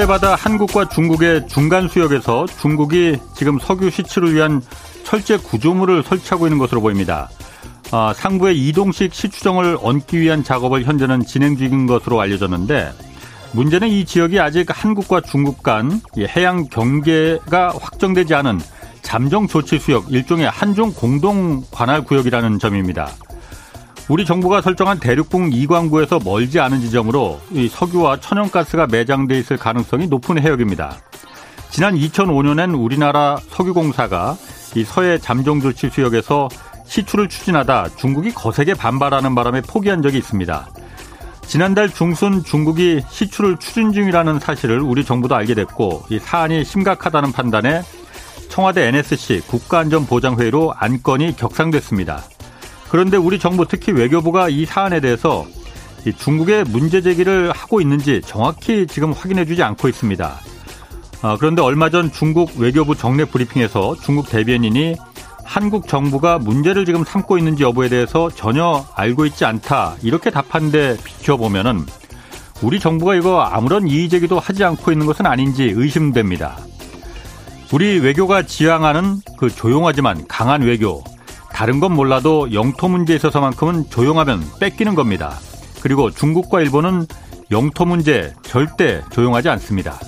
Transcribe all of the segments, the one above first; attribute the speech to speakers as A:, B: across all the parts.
A: 서해 바다 한국과 중국의 중간 수역에서 중국이 지금 석유 시추를 위한 철제 구조물을 설치하고 있는 것으로 보입니다. 아, 상부의 이동식 시추정을 얹기 위한 작업을 현재는 진행 중인 것으로 알려졌는데 문제는 이 지역이 아직 한국과 중국 간 해양 경계가 확정되지 않은 잠정 조치 수역 일종의 한중 공동 관할 구역이라는 점입니다. 우리 정부가 설정한 대륙붕 이광구에서 멀지 않은 지점으로 이 석유와 천연가스가 매장돼 있을 가능성이 높은 해역입니다. 지난 2005년엔 우리나라 석유공사가 이 서해 잠정 조치 수역에서 시추를 추진하다 중국이 거세게 반발하는 바람에 포기한 적이 있습니다. 지난달 중순 중국이 시추를 추진 중이라는 사실을 우리 정부도 알게 됐고 이 사안이 심각하다는 판단에 청와대 NSC 국가안전보장회의로 안건이 격상됐습니다. 그런데 우리 정부 특히 외교부가 이 사안에 대해서 중국의 문제 제기를 하고 있는지 정확히 지금 확인해 주지 않고 있습니다. 아, 그런데 얼마 전 중국 외교부 정례 브리핑에서 중국 대변인이 한국 정부가 문제를 지금 삼고 있는지 여부에 대해서 전혀 알고 있지 않다 이렇게 답한데 비춰보면은 우리 정부가 이거 아무런 이의 제기도 하지 않고 있는 것은 아닌지 의심됩니다. 우리 외교가 지향하는 그 조용하지만 강한 외교 다른 건 몰라도 영토 문제에 있어서만큼은 조용하면 뺏기는 겁니다. 그리고 중국과 일본은 영토 문제 절대 조용하지 않습니다.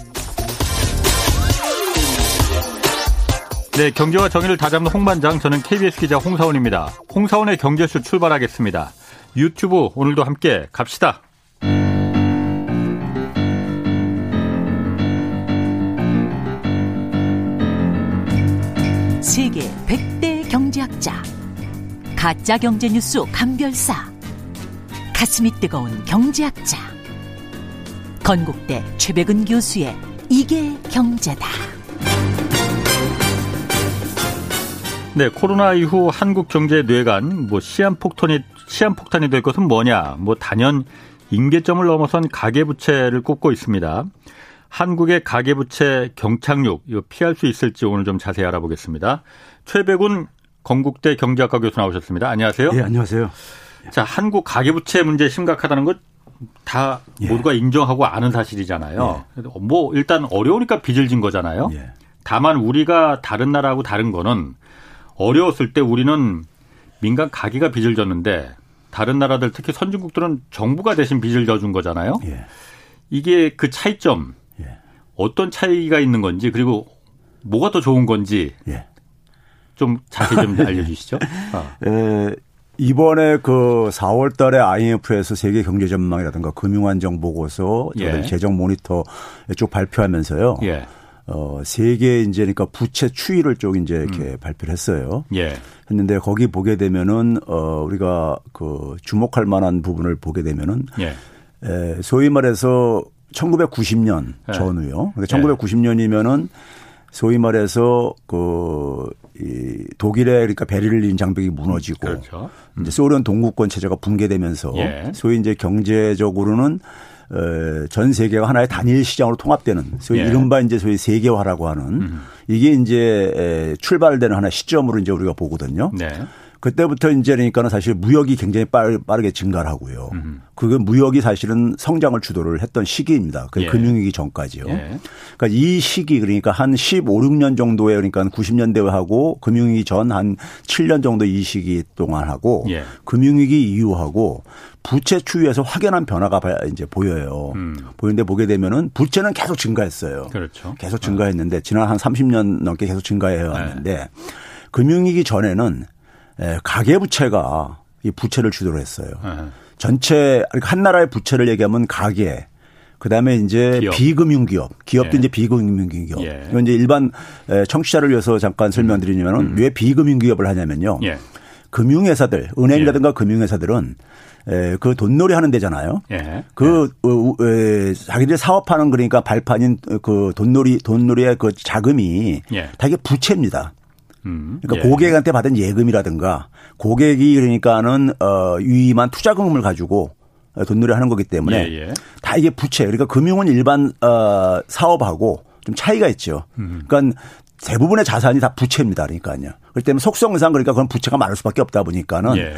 A: 네, 경제와 정의를 다잡는 홍반장, 저는 KBS 기자 홍사원입니다. 홍사원의 경제쇼 출발하겠습니다. 유튜브 오늘도 함께 갑시다.
B: 세계 100대 경제학자 가짜 경제 뉴스 감별사 가슴이 뜨거운 경제학자 건국대 최백은 교수의 이게 경제다.
A: 네, 코로나 이후 한국 경제 뇌관 뭐 시한 폭탄이 시한 폭탄이 될 것은 뭐냐? 뭐 단연 임계점을 넘어선 가계 부채를 꼽고 있습니다. 한국의 가계 부채 경착륙 이거 피할 수 있을지 오늘 좀 자세히 알아보겠습니다. 최백운 건국대 경제학과 교수 나오셨습니다. 안녕하세요.
C: 예, 안녕하세요.
A: 자, 한국 가계부채 문제 심각하다는 것다 예. 모두가 인정하고 아는 사실이잖아요. 예. 뭐 일단 어려우니까 빚을 진 거잖아요. 예. 다만 우리가 다른 나라하고 다른 거는 어려웠을 때 우리는 민간 가계가 빚을 졌는데 다른 나라들 특히 선진국들은 정부가 대신 빚을 져준 거잖아요. 예. 이게 그 차이점 예. 어떤 차이가 있는 건지 그리고 뭐가 더 좋은 건지 예. 좀 자세히 좀 알려주시죠. 어.
C: 에, 이번에 그 4월 달에 IMF에서 세계 경제 전망이라든가 금융 안정 보고서 예. 재정 모니터 쭉 발표하면서요. 예. 어, 세계 이제 그러니까 부채 추이를 쭉 이제 이렇게 음. 발표를 했어요. 예. 했는데 거기 보게 되면은 어, 우리가 그 주목할 만한 부분을 보게 되면은 예. 에, 소위 말해서 1990년 예. 전후요. 그러니까 1990년이면은 소위 말해서 그, 이 독일의 그러니까 베를린 장벽이 무너지고 그렇죠. 음. 이제 소련 동구권 체제가 붕괴되면서 예. 소위 이제 경제적으로는 어, 전 세계가 하나의 단일 시장으로 통합되는 소위 예. 이른바 이제 소위 세계화라고 하는 음. 이게 이제 출발되는 하나의 시점으로 이제 우리가 보거든요. 네. 그때부터 이제 그러니까는 사실 무역이 굉장히 빠르 게 증가를 하고요. 음. 그게 무역이 사실은 성장을 주도를 했던 시기입니다. 그 예. 금융위기 전까지요. 예. 그러니까 이 시기 그러니까 한 15, 16년 정도에 그러니까 90년대하고 금융위기 전 한 7년 정도 이 시기 동안 하고 예. 금융위기 이후하고 부채 추이에서 확연한 변화가 이제 보여요. 음. 보이는데 보게 되면은 부채는 계속 증가했어요. 그렇죠. 계속 증가했는데 지난 한 30년 넘게 계속 증가해 왔는데 네. 금융위기 전에는 예, 가계 부채가 이 부채를 주도로 했어요. 네. 전체 그러니까 한 나라의 부채를 얘기하면 가계 그다음에 이제 기업. 비금융기업, 기업도 예. 이제 비금융기업. 예. 이건 이제 일반 청취자를 위해서 잠깐 설명드리냐면은 음. 왜 비금융기업을 하냐면요. 예. 금융회사들, 은행이라든가 예. 금융회사들은 그 돈놀이 하는 데잖아요. 예. 그 예. 어, 에, 자기들 사업하는 그러니까 발판인 그 돈놀이 돈놀이의 그 자금이 예. 다 이게 부채입니다. 음. 그러니까 예. 고객한테 받은 예금이라든가 고객이 그러니까는 어 유의만 투자금을 가지고 돈놀이 하는 거기 때문에 예, 예. 다 이게 부채. 그러니까 금융은 일반 어 사업하고 좀 차이가 있죠. 음. 그러니까 대부분의 자산이 다 부채입니다. 그러니까요. 그렇기 때문에 속성상 그러니까 그런 부채가 많을 수밖에 없다 보니까는 예.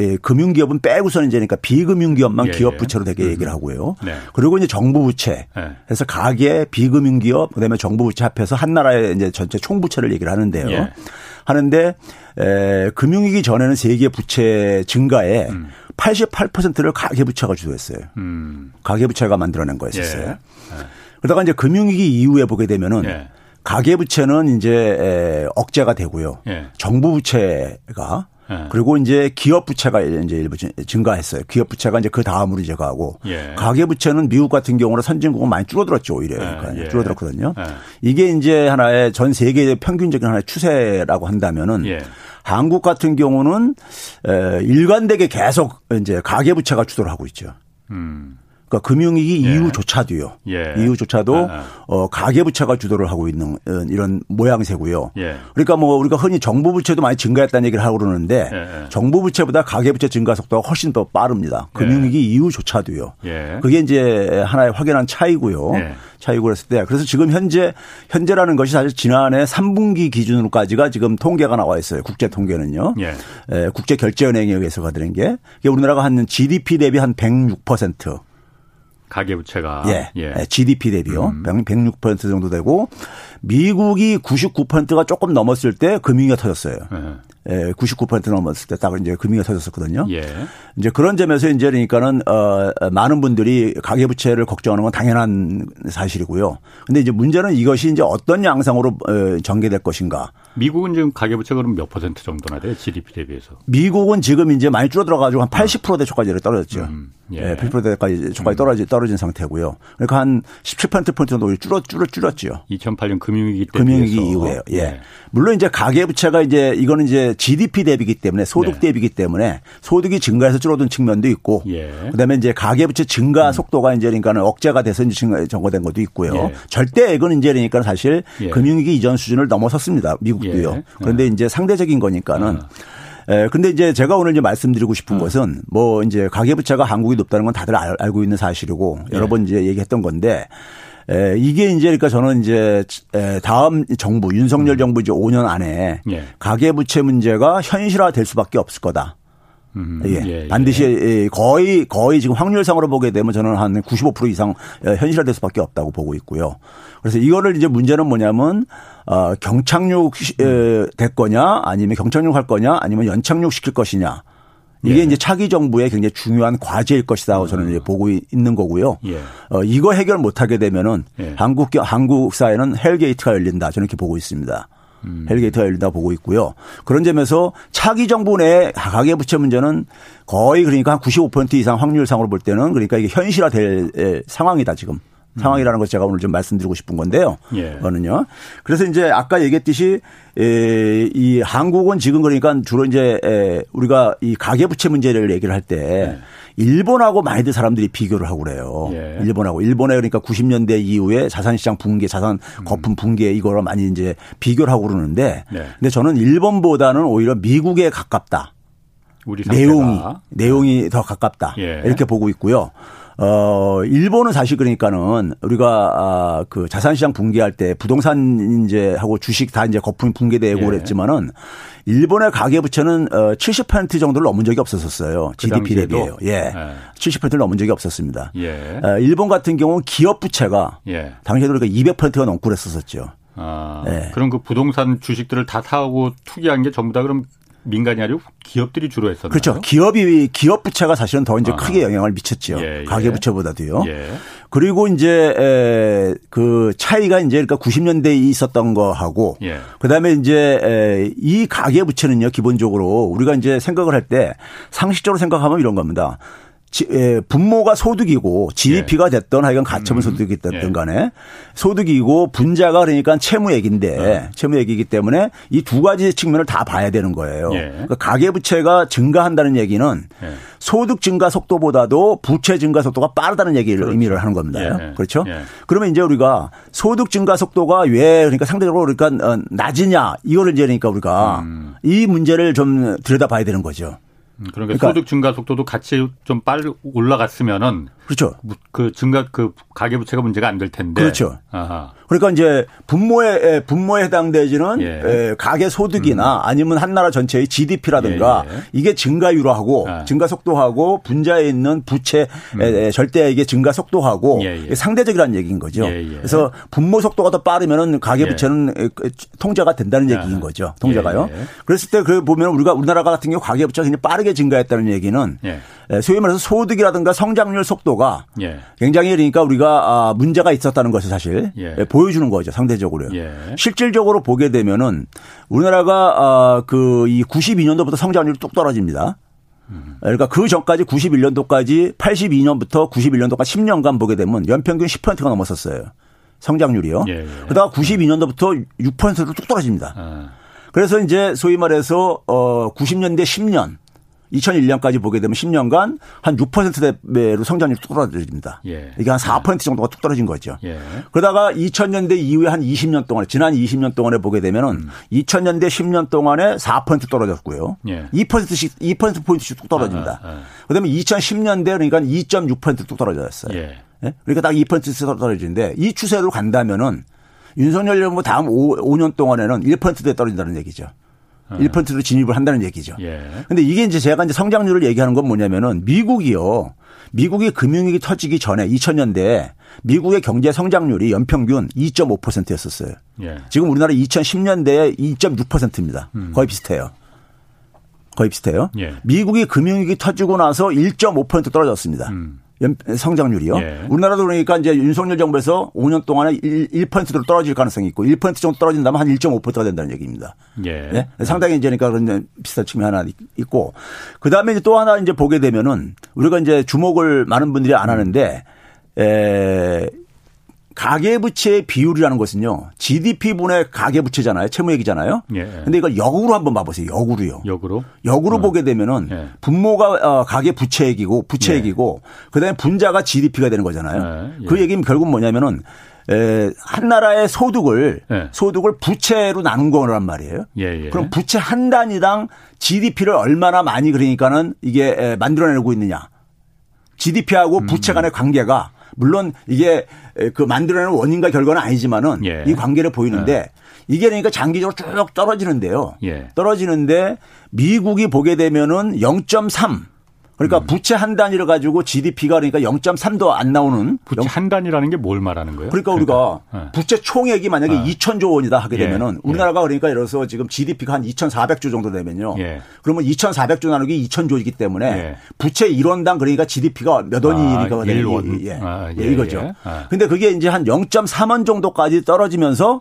C: 예, 금융기업은 빼고서는 이제 그러니까 비금융기업만 예, 기업 예. 부채로 되게 음. 얘기를 하고요. 네. 그리고 이제 정부 부채. 네. 그래서 가계 비금융기업 그다음에 정부 부채 합해서 한 나라의 이제 전체 총 부채를 얘기를 하는데요. 예. 하는데 에, 금융위기 전에는 세계 부채 증가에 음. 88%를 가계부채가 주도했어요. 음. 가계부채가 만들어낸 거였었어요. 예. 예. 그러다가 이제 금융위기 이후에 보게 되면은 예. 가계부채는 이제 에, 억제가 되고요. 예. 정부 부채가 예. 그리고 이제 기업 부채가 이제 일부 증가했어요. 기업 부채가 이제 그 다음으로 이제 가고 예. 가계 부채는 미국 같은 경우는 선진국은 많이 줄어들었죠 오히려 예. 그러니까 예. 줄어들었거든요. 예. 이게 이제 하나의 전 세계의 평균적인 하나의 추세라고 한다면은 예. 한국 같은 경우는 일관되게 계속 이제 가계 부채가 주도를 하고 있죠. 음. 그러니까 금융위기 예. 이후조차도요. 예. 이후조차도 아, 아. 어 가계부채가 주도를 하고 있는 어, 이런 모양새고요. 예. 그러니까 뭐 우리가 흔히 정부 부채도 많이 증가했다는 얘기를 하고 그러는데 예, 예. 정부 부채보다 가계부채 증가 속도가 훨씬 더 빠릅니다. 예. 금융위기 이후조차도요. 그게 이제 하나의 확연한 차이고요. 차이고 그랬을 때 그래서 지금 현재 현재라는 것이 사실 지난해 3분기 기준으로까지가 지금 통계가 나와 있어요. 국제 통계는요. 예. 국제 결제은행에 의해서 가드는 게 우리나라가 한 GDP 대비 한 106%.
A: 가계부채가
C: 예, 예. GDP 대비요. 음. 106% 정도 되고 미국이 99%가 조금 넘었을 때 금융위기가 터졌어요. 예. 99% 예, 넘었을 때 딱 이제 금융위기가 터졌었거든요. 예. 이제 그런 점에서 이제 그러니까는 어 많은 분들이 가계 부채를 걱정하는 건 당연한 사실이고요. 근데 이제 문제는 이것이 이제 어떤 양상으로 어, 전개될 것인가.
A: 미국은 지금 가계 부채 그럼 몇 퍼센트 정도나 돼요? GDP 대비해서?
C: 미국은 지금 이제 많이 줄어들어 가지고 한 80% 대 초까지 떨어졌죠. 음, 예. 예. 80%대까지 초까지 떨어진, 떨어진 상태고요. 그러니까 한 17% 정도 줄어, 줄어, 줄었죠.
A: 2008년 금융위기 때
C: 금융위기 이후에요. 예. 예. 물론 이제 가계부채가 이제 이거는 이제 GDP 대비기 때문에 소득 네. 대비기 때문에 소득이 증가해서 줄어든 측면도 있고 예. 그다음에 이제 가계부채 증가 음. 속도가 이제 그러니까는 억제가 돼서 이제 증가된 것도 있고요. 예. 절대액은 이제 그러니까 사실 예. 금융위기 이전 수준을 넘어섰습니다. 미국도요. 예. 그런데 이제 상대적인 거니까는 아. 에, 근데 이제 제가 오늘 이제 말씀드리고 싶은 음. 것은 뭐 이제 가계부채가 한국이 높다는 건 다들 알, 고 있는 사실이고 여러 번 이제 얘기했던 건데 에, 이게 이제 그러니까 저는 이제 에, 다음 정부 윤석열 음. 정부 이제 5년 안에 예. 가계 부채 문제가 현실화 될 수밖에 없을 거다. 음, 예. 예, 예. 반드시 거의 거의 지금 확률상으로 보게 되면 저는 한 95% 이상 현실화될 수밖에 없다고 보고 있고요. 그래서 이거를 이제 문제는 뭐냐면 어 경착륙 음. 될 거냐 아니면 경착륙 할 거냐 아니면 연착륙 시킬 것이냐 이게 예. 이제 차기 정부의 굉장히 중요한 과제일 것이다고 저는 이제 보고 있는 거고요. 예. 어, 이거 해결 못 하게 되면은 예. 한국 한국 사회는 hell gate가 열린다. 저는 이렇게 보고 있습니다. 음. hell gate가 열린다 보고 있고요. 그런 점에서 차기 정부 내 가계부채 문제는 거의 그러니까 한 95% 이상 확률상으로 볼 때는 그러니까 이게 현실화될 상황이다 지금. 상황이라는 것을 제가 오늘 좀 말씀드리고 싶은 건데요. 예. 저는요. 그래서 이제 아까 얘기했듯이 에, 이 한국은 지금 그러니까 주로 이제 에, 우리가 이 가계부채 문제를 얘기를 할때 예. 일본하고 많이들 사람들이 비교를 하고 그래요. 예. 일본하고 일본에 그러니까 90년대 이후에 자산시장 붕괴, 자산 음. 거품 붕괴 이거를 많이 이제 비교를 하고 그러는데 네. 근데 저는 일본보다는 오히려 미국에 가깝다. 내용이 내용이 더 가깝다. 예. 이렇게 보고 있고요. 어, 일본은 사실 그러니까는 우리가 아, 그 자산시장 붕괴할 때 부동산 이제 하고 주식 다 이제 거품 붕괴되고 예. 그랬지만은 일본의 가계부채는 어, 70% 정도를 넘은 적이 없었었어요. 그 GDP 대비에요. 예. 예. 70%를 넘은 적이 없었습니다. 예. 어, 일본 같은 경우는 기업 부채가 예. 당시에도 그러니까 200%가 넘고 그랬었었죠.
A: 아, 네. 그럼 그 부동산 주식들을 다 사고 투기한 게 전부 다 그럼 민간이 아니고 기업들이 주로 했었나요?
C: 그렇죠. 기업이 기업 부채가 사실은 더 이제 아. 크게 영향을 미쳤죠. 예, 예. 가계 부채보다도요. 예. 그리고 이제 에, 그 차이가 이제 그러니까 90년대에 있었던 거하고 예. 그다음에 이제 에, 이 가계 부채는요 기본적으로 우리가 이제 생각을 할 때 상식적으로 생각하면 이런 겁니다. 예, 분모가 소득이고 GDP가 예. 됐던 하여간 가처분 음. 소득이 됐던 예. 간에 소득이고 분자가 그러니까 채무액인데 어. 채무액이기 때문에 이 두 가지 측면을 다 봐야 되는 거예요. 예. 그러니까 가계부채가 증가한다는 얘기는 예. 소득 증가 속도보다도 부채 증가 속도가 빠르다는 얘기를 그렇죠. 의미를 하는 겁니다. 예. 그렇죠? 그러면 이제 우리가 소득 증가 속도가 왜 그러니까 상대적으로 그러니까 어, 낮으냐 이거를 이제 그러니까 우리가 음. 이 문제를 좀 들여다봐야 되는 거죠.
A: 음, 그러니까, 그러니까, 소득 증가 속도도 같이 좀 빨리 올라갔으면은
C: 그렇죠.
A: 그 증가 그 가계 부채가 문제가 안 될 텐데.
C: 그렇죠. 아하. 그러니까 이제 분모에 분모에 해당되지는 예. 가계 소득이나 음. 아니면 한 나라 전체의 GDP라든가 예. 예. 이게 증가율하고 아. 증가 속도하고 분자에 있는 부채 음. 절대액의 증가 속도하고 예. 예. 상대적이라는 얘기인 거죠. 예, 그래서 분모 속도가 더 빠르면은 가계 부채는 통제가 된다는 얘기인 거죠. 통제가요. 그랬을 때 그 보면 우리가 우리나라 같은 경우 가계 부채가 굉장히 빠르게 증가했다는 얘기는 소위 말해서 소득이라든가 성장률 속도가 굉장히 그러니까 우리가 아, 문제가 있었다는 것을 사실 보여주는 거죠. 상대적으로요. 예. 실질적으로 보게 되면은 우리나라가 그이 92년도부터 성장률이 뚝 떨어집니다. 그러니까 그 전까지 91년도까지 82년부터 91년도까지 10년간 보게 되면 연평균 10%가 넘었었어요. 성장률이요. 예, 예. 그러다가 92년도부터 6%로 뚝 떨어집니다. 아. 그래서 이제 소위 말해서 어 90년대 10년 2001년까지 보게 되면 10년간 한 6%대로 성장률이 뚝 떨어집니다. 예. 이게 한 4% 정도가 뚝 떨어진 거죠. 예. 그러다가 2000년대 이후에 한 20년 동안 지난 20년 동안에 보게 되면은 음. 2000년대 10년 동안에 4% 떨어졌고요. 예. 2%씩 2% 포인트씩 뚝 떨어집니다. 아, 아, 아. 그다음에 2010년대 그러니까 2.6%뚝 떨어졌어요. 예. 예? 그러니까 딱 2%씩 떨어지는데 이 추세로 간다면은 윤석열 정부 다음 5, 5년 동안에는 1%대 떨어진다는 얘기죠. 1%로 진입을 한다는 얘기죠. 예. 근데 이게 이제 제가 이제 성장률을 얘기하는 건 뭐냐면은 미국이요. 미국이 금융위기 터지기 전에 2000년대 미국의 경제 성장률이 연평균 2.5%였었어요. 예. 지금 우리나라 2010년대에 2.6%입니다. 음. 거의 비슷해요. 거의 비슷해요. 예. 미국이 금융위기 터지고 나서 1.5% 떨어졌습니다. 음. 성장률이요. 예. 우리나라도 그러니까 이제 윤석열 정부에서 5년 동안에 1, 1%로 떨어질 가능성이 있고 1% 정도 떨어진다면 한 1.5%가 된다는 얘기입니다. 예. 네? 상당히 이제 그러니까 그런 비슷한 측면 하나 있고 그다음에 이제 또 하나 이제 보게 되면은 우리가 이제 주목을 많은 분들이 안 하는데 에 가계부채의 비율이라는 것은요. GDP분의 가계부채잖아요. 채무액이잖아요. 예. 근데 이걸 역으로 한번 봐보세요. 역으로요.
A: 역으로?
C: 역으로 어. 보게 되면은 예. 분모가 어, 가계부채액이고 부채액이고 예. 그다음에 분자가 GDP가 되는 거잖아요. 예. 그 예. 얘기는 결국 뭐냐면은 에, 한 나라의 소득을 예. 소득을 부채로 나눈 거란 말이에요. 그럼 부채 한 단위당 GDP를 얼마나 많이 그러니까는 이게 만들어내고 있느냐. GDP하고 부채 간의 관계가 물론 이게 그 만들어내는 원인과 결과는 아니지만은 예. 이 관계를 보이는데 예. 이게 그러니까 장기적으로 쭉 떨어지는데요. 예. 떨어지는데 미국이 보게 되면은 0.3 그러니까 음. 부채 한 단위를 가지고 GDP가 그러니까 0.3도 안 나오는
A: 부채 0. 한 단위라는 게 뭘 말하는 거예요?
C: 그러니까, 그러니까 우리가 네. 부채 총액이 만약에 네. 2천조 원이다 하게 예. 되면은 예. 우리나라가 그러니까 예를 들어서 지금 GDP가 한 2,400조 정도 되면요. 예. 그러면 2,400조 나누기 2천조이기 때문에 예. 부채 1원당 그러니까 GDP가 몇 원이니까
A: 아, 1원. 예.
C: 아, 예. 이거죠. 아. 근데 그게 이제 한 0.3원 정도까지 떨어지면서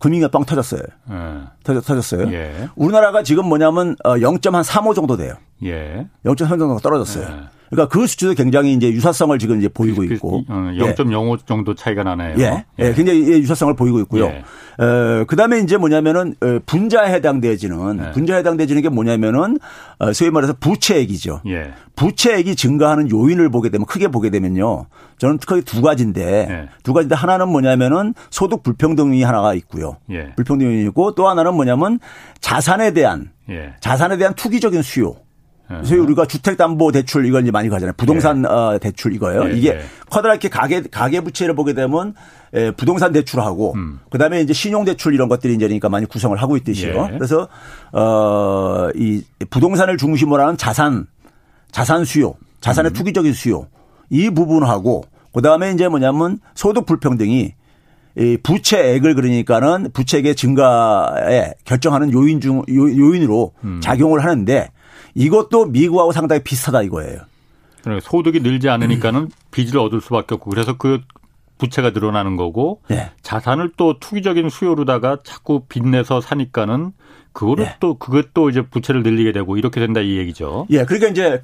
C: 금융위기 빵 터졌어요. 예. 터졌어요. 예. 우리나라가 지금 뭐냐면 0.35 어, 정도 돼요. 예. 0.3 정도가 떨어졌어요. 예. 그러니까 그 수치도 굉장히 이제 유사성을 지금 이제 보이고 그, 그, 있고.
A: 어, 0.05 예. 정도 차이가 나네요.
C: 예. 예. 굉장히 유사성을 보이고 있고요. 예. 어, 그 다음에 이제 뭐냐면은 어, 분자에 해당되지는 네. 분자에 해당되지는 게 뭐냐면은 어, 소위 말해서 부채액이죠. 예. 부채액이 증가하는 요인을 보게 되면 크게 보게 되면요. 저는 크게 두 가지인데 예. 두 가지인데 하나는 뭐냐면은 소득 불평등이 하나가 있고요. 예. 불평등이 있고 또 하나는 뭐냐면 자산에 대한 예. 자산에 대한 투기적인 수요. 그래서 우리가 주택담보대출 이걸 이제 많이 가잖아요. 부동산 예. 대출 이거예요. 예. 이게 예. 커다랗게 가계 가계 부채를 보게 되면 에, 부동산 대출하고 음. 그다음에 이제 신용 대출 이런 것들이 이제 그러니까 많이 구성을 하고 있듯이요. 예. 그래서 어이 부동산을 중심으로 하는 자산 자산 수요, 자산의 음. 투기적인 수요 이 부분하고 그다음에 이제 뭐냐면 소득 불평등이 이 부채액을 그러니까는 부채액의 증가에 결정하는 요인 중 요인으로 음. 작용을 하는데 이것도 미국하고 상당히 비슷하다 이거예요.
A: 그러니까 소득이 늘지 않으니까는 음. 빚을 얻을 수밖에 없고 그래서 그 부채가 늘어나는 거고 네. 자산을 또 투기적인 수요로다가 자꾸 빚내서 사니까는 그거를 예. 또 그것도 이제 부채를 늘리게 되고 이렇게 된다 이 얘기죠.
C: 예, 그러니까 이제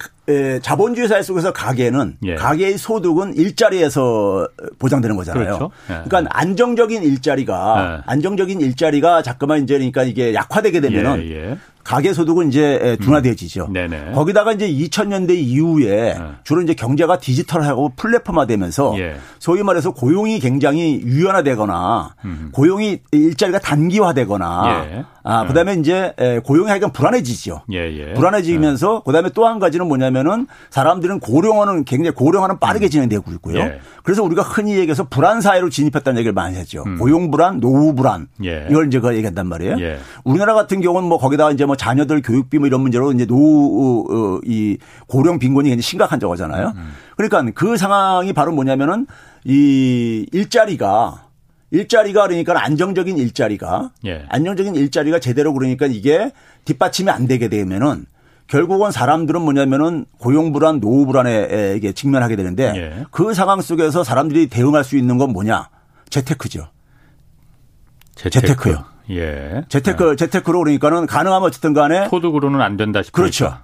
C: 자본주의 사회 속에서 가계는 예. 가계의 소득은 일자리에서 보장되는 거잖아요. 그렇죠. 예. 그러니까 안정적인 일자리가 예. 안정적인 일자리가 자꾸만 이제 그러니까 이게 약화되게 되면은 예, 예. 가계 소득은 이제 둔화되지죠. 음. 거기다가 이제 2000년대 이후에 네. 주로 이제 경제가 디지털하고 플랫폼화되면서 예. 소위 말해서 고용이 굉장히 유연화되거나 음. 고용이 일자리가 단기화되거나 예. 아 그다음에 이제 고용이 하여간 불안해지죠.
A: 예, 예.
C: 불안해지면서 예. 그다음에 또 한 가지는 뭐냐면은 사람들은 고령화는 굉장히 고령화는 빠르게 음. 진행되고 있고요. 예. 그래서 우리가 흔히 얘기해서 불안 사회로 진입했다는 얘기를 많이 했죠. 음. 고용 불안, 노후 불안. 예. 이걸 이제 그 얘기한단 말이에요. 예. 우리나라 같은 경우는 뭐 거기다가 이제 뭐 자녀들 교육비 뭐 이런 문제로 이제 노후 어, 이 고령 빈곤이 굉장히 심각한 저거잖아요. 음, 음. 그러니까 그 상황이 바로 뭐냐면은 이 일자리가 일자리가 그러니까 안정적인 일자리가 예. 안정적인 일자리가 제대로 그러니까 이게 뒷받침이 안 되게 되면은 결국은 사람들은 뭐냐면은 고용 불안, 노후 불안에 이게 직면하게 되는데 예. 그 상황 속에서 사람들이 대응할 수 있는 건 뭐냐? 재테크죠. 재테크. 재테크요. 예. 재테크, 예. 재테크로 그러니까는 가능하면 어쨌든 간에
A: 소득으로는 안 된다 싶으니까.
C: 그렇죠.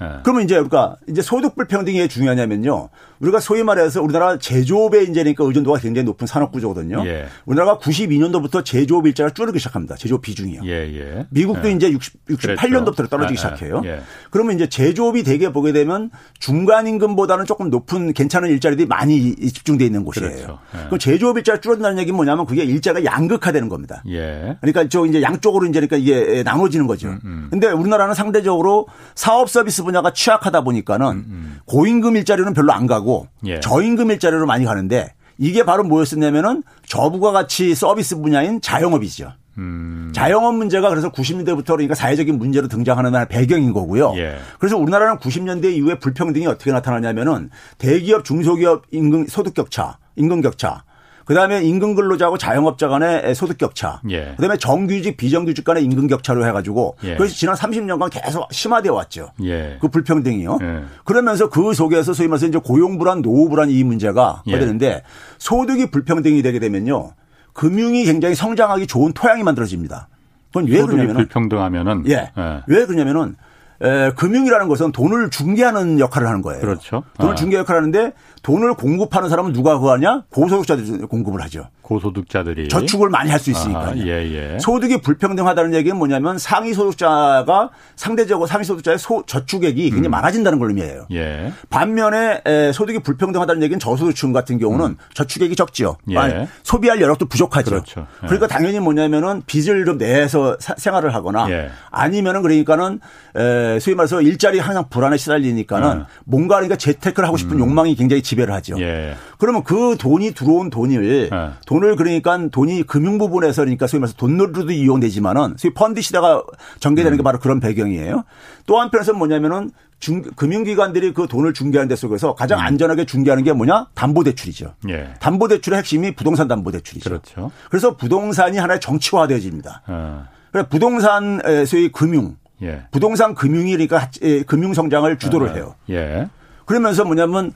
C: 네. 그러면 이제 그러니까 이제 소득 불평등이 왜 중요하냐면요. 우리가 소위 말해서 우리나라 제조업에 이제니까 의존도가 굉장히 높은 산업 구조거든요. 예. 우리나라가 92년도부터 제조업 일자가 줄어들기 시작합니다. 제조업 비중이요. 예, 예. 미국도 예. 이제 60, 68년도부터 그렇죠. 떨어지기 예, 예. 시작해요. 그러면 이제 제조업이 되게 보게 되면 중간 임금보다는 조금 높은 괜찮은 일자리들이 많이 집중돼 있는 곳이에요. 그렇죠. 그럼 제조업 일자가 줄어든다는 얘기는 뭐냐면 그게 일자가 양극화되는 겁니다. 그러니까 저 이제 양쪽으로 이제 그러니까 이게 나눠지는 거죠. 음, 음. 근데 우리나라는 상대적으로 사업 서비스 분야가 취약하다 보니까는 음, 음. 고임금 일자리는 별로 안 가고 예. 저임금 일자리로 많이 가는데 이게 바로 뭐였었냐면은 저부가 가치 서비스 분야인 자영업이죠. 음. 자영업 문제가 그래서 90년대부터 그러니까 사회적인 문제로 등장하는 배경인 거고요. 예. 그래서 우리나라는 90년대 이후에 불평등이 어떻게 나타나냐면은 대기업 중소기업 임금 소득 격차, 임금 격차 그다음에 임금 근로자하고 자영업자 간의 소득 격차. 예. 그다음에 정규직 비정규직 간의 임금 격차로 해 가지고 예. 그래서 지난 30년간 계속 심화되어 왔죠. 예. 그 불평등이요. 예. 그러면서 그 속에서 소위 말해서 이제 고용 불안, 노후 불안 이 문제가 예. 되는데 소득이 불평등이 되게 되면요. 금융이 굉장히 성장하기 좋은 토양이 만들어집니다.
A: 그건 왜 그러냐면 불평등하면은
C: 예. 예. 왜 그러냐면은 에, 금융이라는 것은 돈을 중개하는 역할을 하는 거예요.
A: 그렇죠.
C: 돈을 아. 중개 역할을 하는데 돈을 공급하는 사람은 누가 구하냐? 고소득자들이 공급을 하죠.
A: 고소득자들이
C: 저축을 많이 할 수 있으니까. 아, 예, 예. 소득이 불평등하다는 얘기는 뭐냐면 상위 소득자가 상대적으로 상위 소득자의 소, 저축액이 굉장히 음. 많아진다는 걸 의미해요. 예. 반면에 에, 소득이 불평등하다는 얘기는 저소득층 같은 경우는 음. 저축액이 적지요. 예. 소비할 여력도 부족하죠. 그렇죠. 예. 그러니까 당연히 뭐냐면은 빚을 좀 내서 사, 생활을 하거나 예. 아니면은 그러니까는 에, 소위 말해서 일자리 항상 불안에 시달리니까는 예. 뭔가 그러니까 재테크를 하고 싶은 음. 욕망이 굉장히 지배를 하죠. 예. 그러면 그 돈이 들어온 돈을 돈을 그러니까 돈이 금융 부분에서 그러니까 소위 말해서 돈으로도 이용되지만은 소위 펀드 시대가 전개되는 음. 게 바로 그런 배경이에요. 또 한편에서는 뭐냐면은 중, 금융기관들이 그 돈을 중개하는 데 속에서 가장 음. 안전하게 중개하는 게 뭐냐? 담보대출이죠. 예. 담보대출의 핵심이 부동산 담보대출이죠. 그렇죠. 그래서 부동산이 하나의 정치화되어집니다. 어. 그래 부동산 소위 금융, 예. 부동산 금융이 그러니까 금융 성장을 주도를 어. 해요. 예. 그러면서 뭐냐면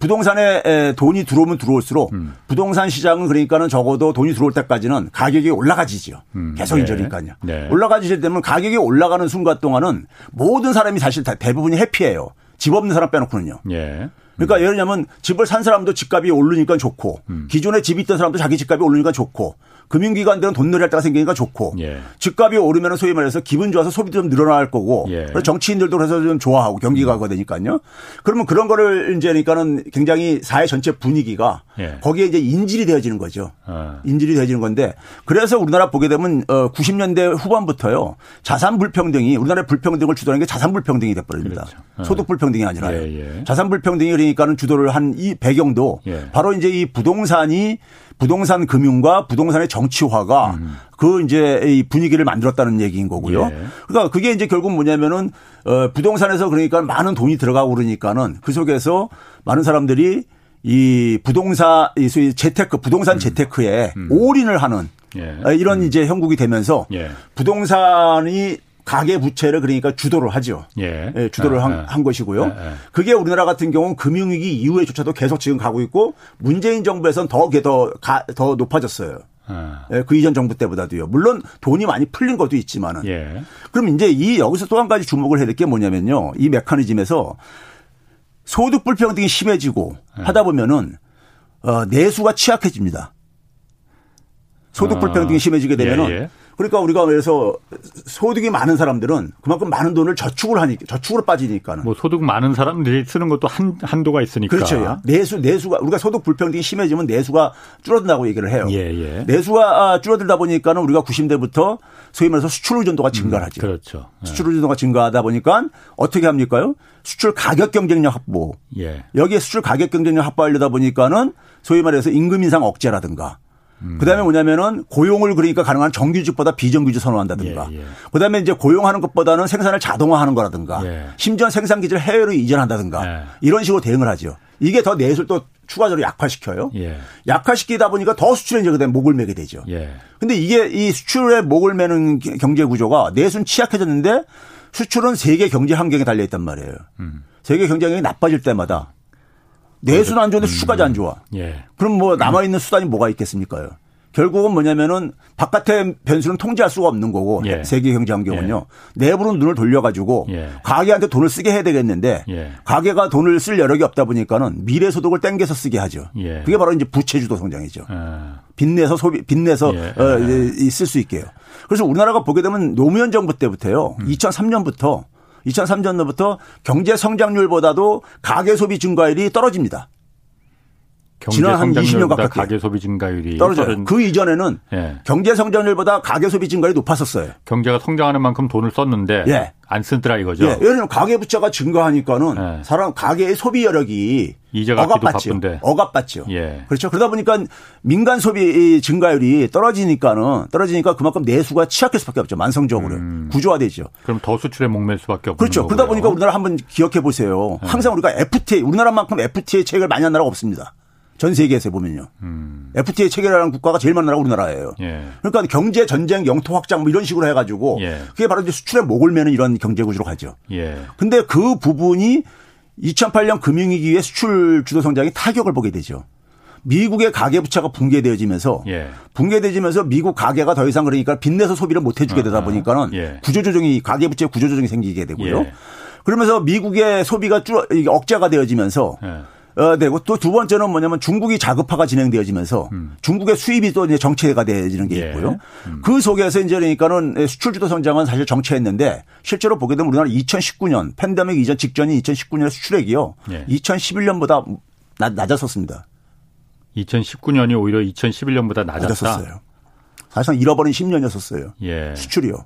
C: 부동산에 돈이 들어오면 들어올수록 음. 부동산 시장은 그러니까는 적어도 돈이 들어올 때까지는 가격이 올라가지죠. 음. 계속 이저니까요. 네. 네. 올라가지게 되면 가격이 올라가는 순간 동안은 모든 사람이 사실 대부분이 해피해요. 집 없는 사람 빼놓고는요. 예. 그러니까 예를 들면 집을 산 사람도 집값이 오르니까 좋고 음. 기존에 집이 있던 사람도 자기 집값이 오르니까 좋고 금융기관들은 돈놀이 할 때가 생기니까 좋고 예. 집값이 오르면 소위 말해서 기분 좋아서 소비도 좀 늘어날 거고 예. 정치인들도 그래서 좀 좋아하고 경기가 음. 되니까요. 그러면 그런 거를 이제 그러니까는 굉장히 사회 전체 분위기가 예. 거기에 이제 인질이 되어지는 거죠. 아. 인질이 되어지는 건데 그래서 우리나라 보게 되면 90년대 어, 후반부터요 자산 불평등이 우리나라의 불평등을 주도하는 게 자산 불평등이 돼버립니다. 그렇죠. 아. 소득 불평등이 아니라 예, 예. 자산 불평등이 그러니까는 주도를 한 이 배경도 예. 바로 이제 이 부동산이 부동산 금융과 부동산의 정치화가 음. 그 이제 이 분위기를 만들었다는 얘기인 거고요. 예. 그러니까 그게 이제 결국 뭐냐면은 어 부동산에서 그러니까 많은 돈이 들어가고 그러니까는 그 속에서 많은 사람들이 이 부동산 이 소위 재테크 부동산 음. 재테크에 음. 올인을 하는 예. 이런 음. 이제 형국이 되면서 예. 부동산이 가계 부채를 그러니까 주도를 하죠. 예. 예 주도를 아, 한, 아. 한, 것이고요. 아, 아, 그게 우리나라 같은 경우는 금융위기 이후에조차도 계속 지금 가고 있고 문재인 정부에서는 더, 더, 더 높아졌어요. 아. 예, 그 이전 정부 때보다도요. 물론 돈이 많이 풀린 것도 있지만은. 예. 그럼 이제 이 여기서 또 한 가지 주목을 해야 될 게 뭐냐면요. 이 메커니즘에서 소득 불평등이 심해지고 예. 하다 보면은 어, 내수가 취약해집니다. 소득 불평등이 심해지게 되면은 예, 예. 그러니까 우리가 그래서 소득이 많은 사람들은 그만큼 많은 돈을 저축을 하니까 저축으로 빠지니까는.
A: 뭐 소득 많은 사람들이 쓰는 것도 한 한도가 있으니까.
C: 그렇죠. 내수 내수가 우리가 소득 불평등이 심해지면 내수가 줄어든다고 얘기를 해요. 예, 예. 내수가 아, 줄어들다 보니까는 우리가 90대부터 소위 말해서 수출 의존도가 증가하죠.
A: 음, 그렇죠.
C: 예. 수출 의존도가 증가하다 보니까 어떻게 합니까요? 수출 가격 경쟁력 확보. 예. 여기에 수출 가격 경쟁력 확보하려다 보니까는 소위 말해서 임금 인상 억제라든가 음. 그다음에 뭐냐면은 고용을 그러니까 가능한 정규직보다 비정규직 선호한다든가. 예, 예. 그다음에 이제 고용하는 것보다는 생산을 자동화하는 거라든가. 예. 심지어 생산 기지를 해외로 이전한다든가. 예. 이런 식으로 대응을 하죠. 이게 더 내수를 또 추가적으로 약화시켜요. 예. 약화시키다 보니까 더 수출에 이제 그다음에 목을 매게 되죠. 예. 근데 이게 이 수출에 목을 매는 경제 구조가 내수는 취약해졌는데 수출은 세계 경제 환경에 달려 있단 말이에요. 음. 세계 경제 환경이 나빠질 때마다 내수는 안 좋은데 음. 수까지 안 좋아. 예. 그럼 뭐 남아 있는 수단이 뭐가 있겠습니까요? 결국은 뭐냐면은 바깥의 변수는 통제할 수가 없는 거고 예. 세계 경제 환경은요. 예. 내부로 눈을 돌려가지고 예. 가게한테 돈을 쓰게 해야 되겠는데 예. 가게가 돈을 쓸 여력이 없다 보니까는 미래 소득을 땡겨서 쓰게 하죠. 예. 그게 바로 이제 부채주도 성장이죠. 아. 빚내서 소비 빚내서 예. 어, 쓸 수 있게요. 그래서 우리나라가 보게 되면 노무현 정부 때부터요. 음. 2003년부터 2003년부터 경제 성장률보다도 가계 소비 증가율이 떨어집니다.
A: 지난 한 20년 가깝게 가계 소비 증가율이
C: 떨어져요. 그 이전에는 예. 경제 성장률보다 가계 소비 증가율이 높았었어요.
A: 경제가 성장하는 만큼 돈을 썼는데 예. 안 쓰더라 이거죠.
C: 예. 예를 들면 가계 부채가 증가하니까는 예. 사람 가계의 소비 여력이 억압받죠. 억압받죠. 예. 그렇죠. 그러다 보니까 민간 소비 증가율이 떨어지니까는 떨어지니까 그만큼 내수가 취약할 수밖에 없죠. 만성적으로 음. 구조화되죠.
A: 그럼 더 수출에 목맬 수밖에 없는
C: 그렇죠.
A: 거고요.
C: 그러다 보니까 우리나라 한번 기억해 보세요. 예. 항상 우리가 FTA 우리나라만큼 FTA 체계를 많이 한 나라가 없습니다. 전 세계에서 보면요. 음. FTA 체결하는 국가가 제일 많은 나라가 우리나라예요. 예. 그러니까 경제 전쟁, 영토 확장 뭐 이런 식으로 해가지고 예. 그게 바로 이제 수출에 목을 매는 이런 경제 구조로 가죠. 예. 근데 그 부분이 2008년 금융위기 에 수출 주도 성장이 타격을 보게 되죠. 미국의 가계 부채가 붕괴되어지면서 예. 붕괴되지면서 미국 가계가 더 이상 그러니까 빚내서 소비를 못 해주게 되다 보니까는 예. 구조조정이 가계 부채 구조조정이 생기게 되고요. 예. 그러면서 미국의 소비가 쭉 억제가 되어지면서 예. 어, 되고 또 두 번째는 뭐냐면 중국이 자급화가 진행되어지면서 음. 중국의 수입이 또 이제 정체가 되어지는 게 예. 있고요. 예. 음. 그 속에서 이제 그러니까는 수출 주도 성장은 사실 정체했는데 실제로 보게 되면 우리나라 2019년 팬데믹 이전 직전인 2019년 수출액이요. 예. 2011년보다 낮, 낮았었습니다.
A: 2019년이 오히려 2011년보다 낮았다. 낮았었어요.
C: 사실상 잃어버린 10년이었었어요. 예. 수출이요.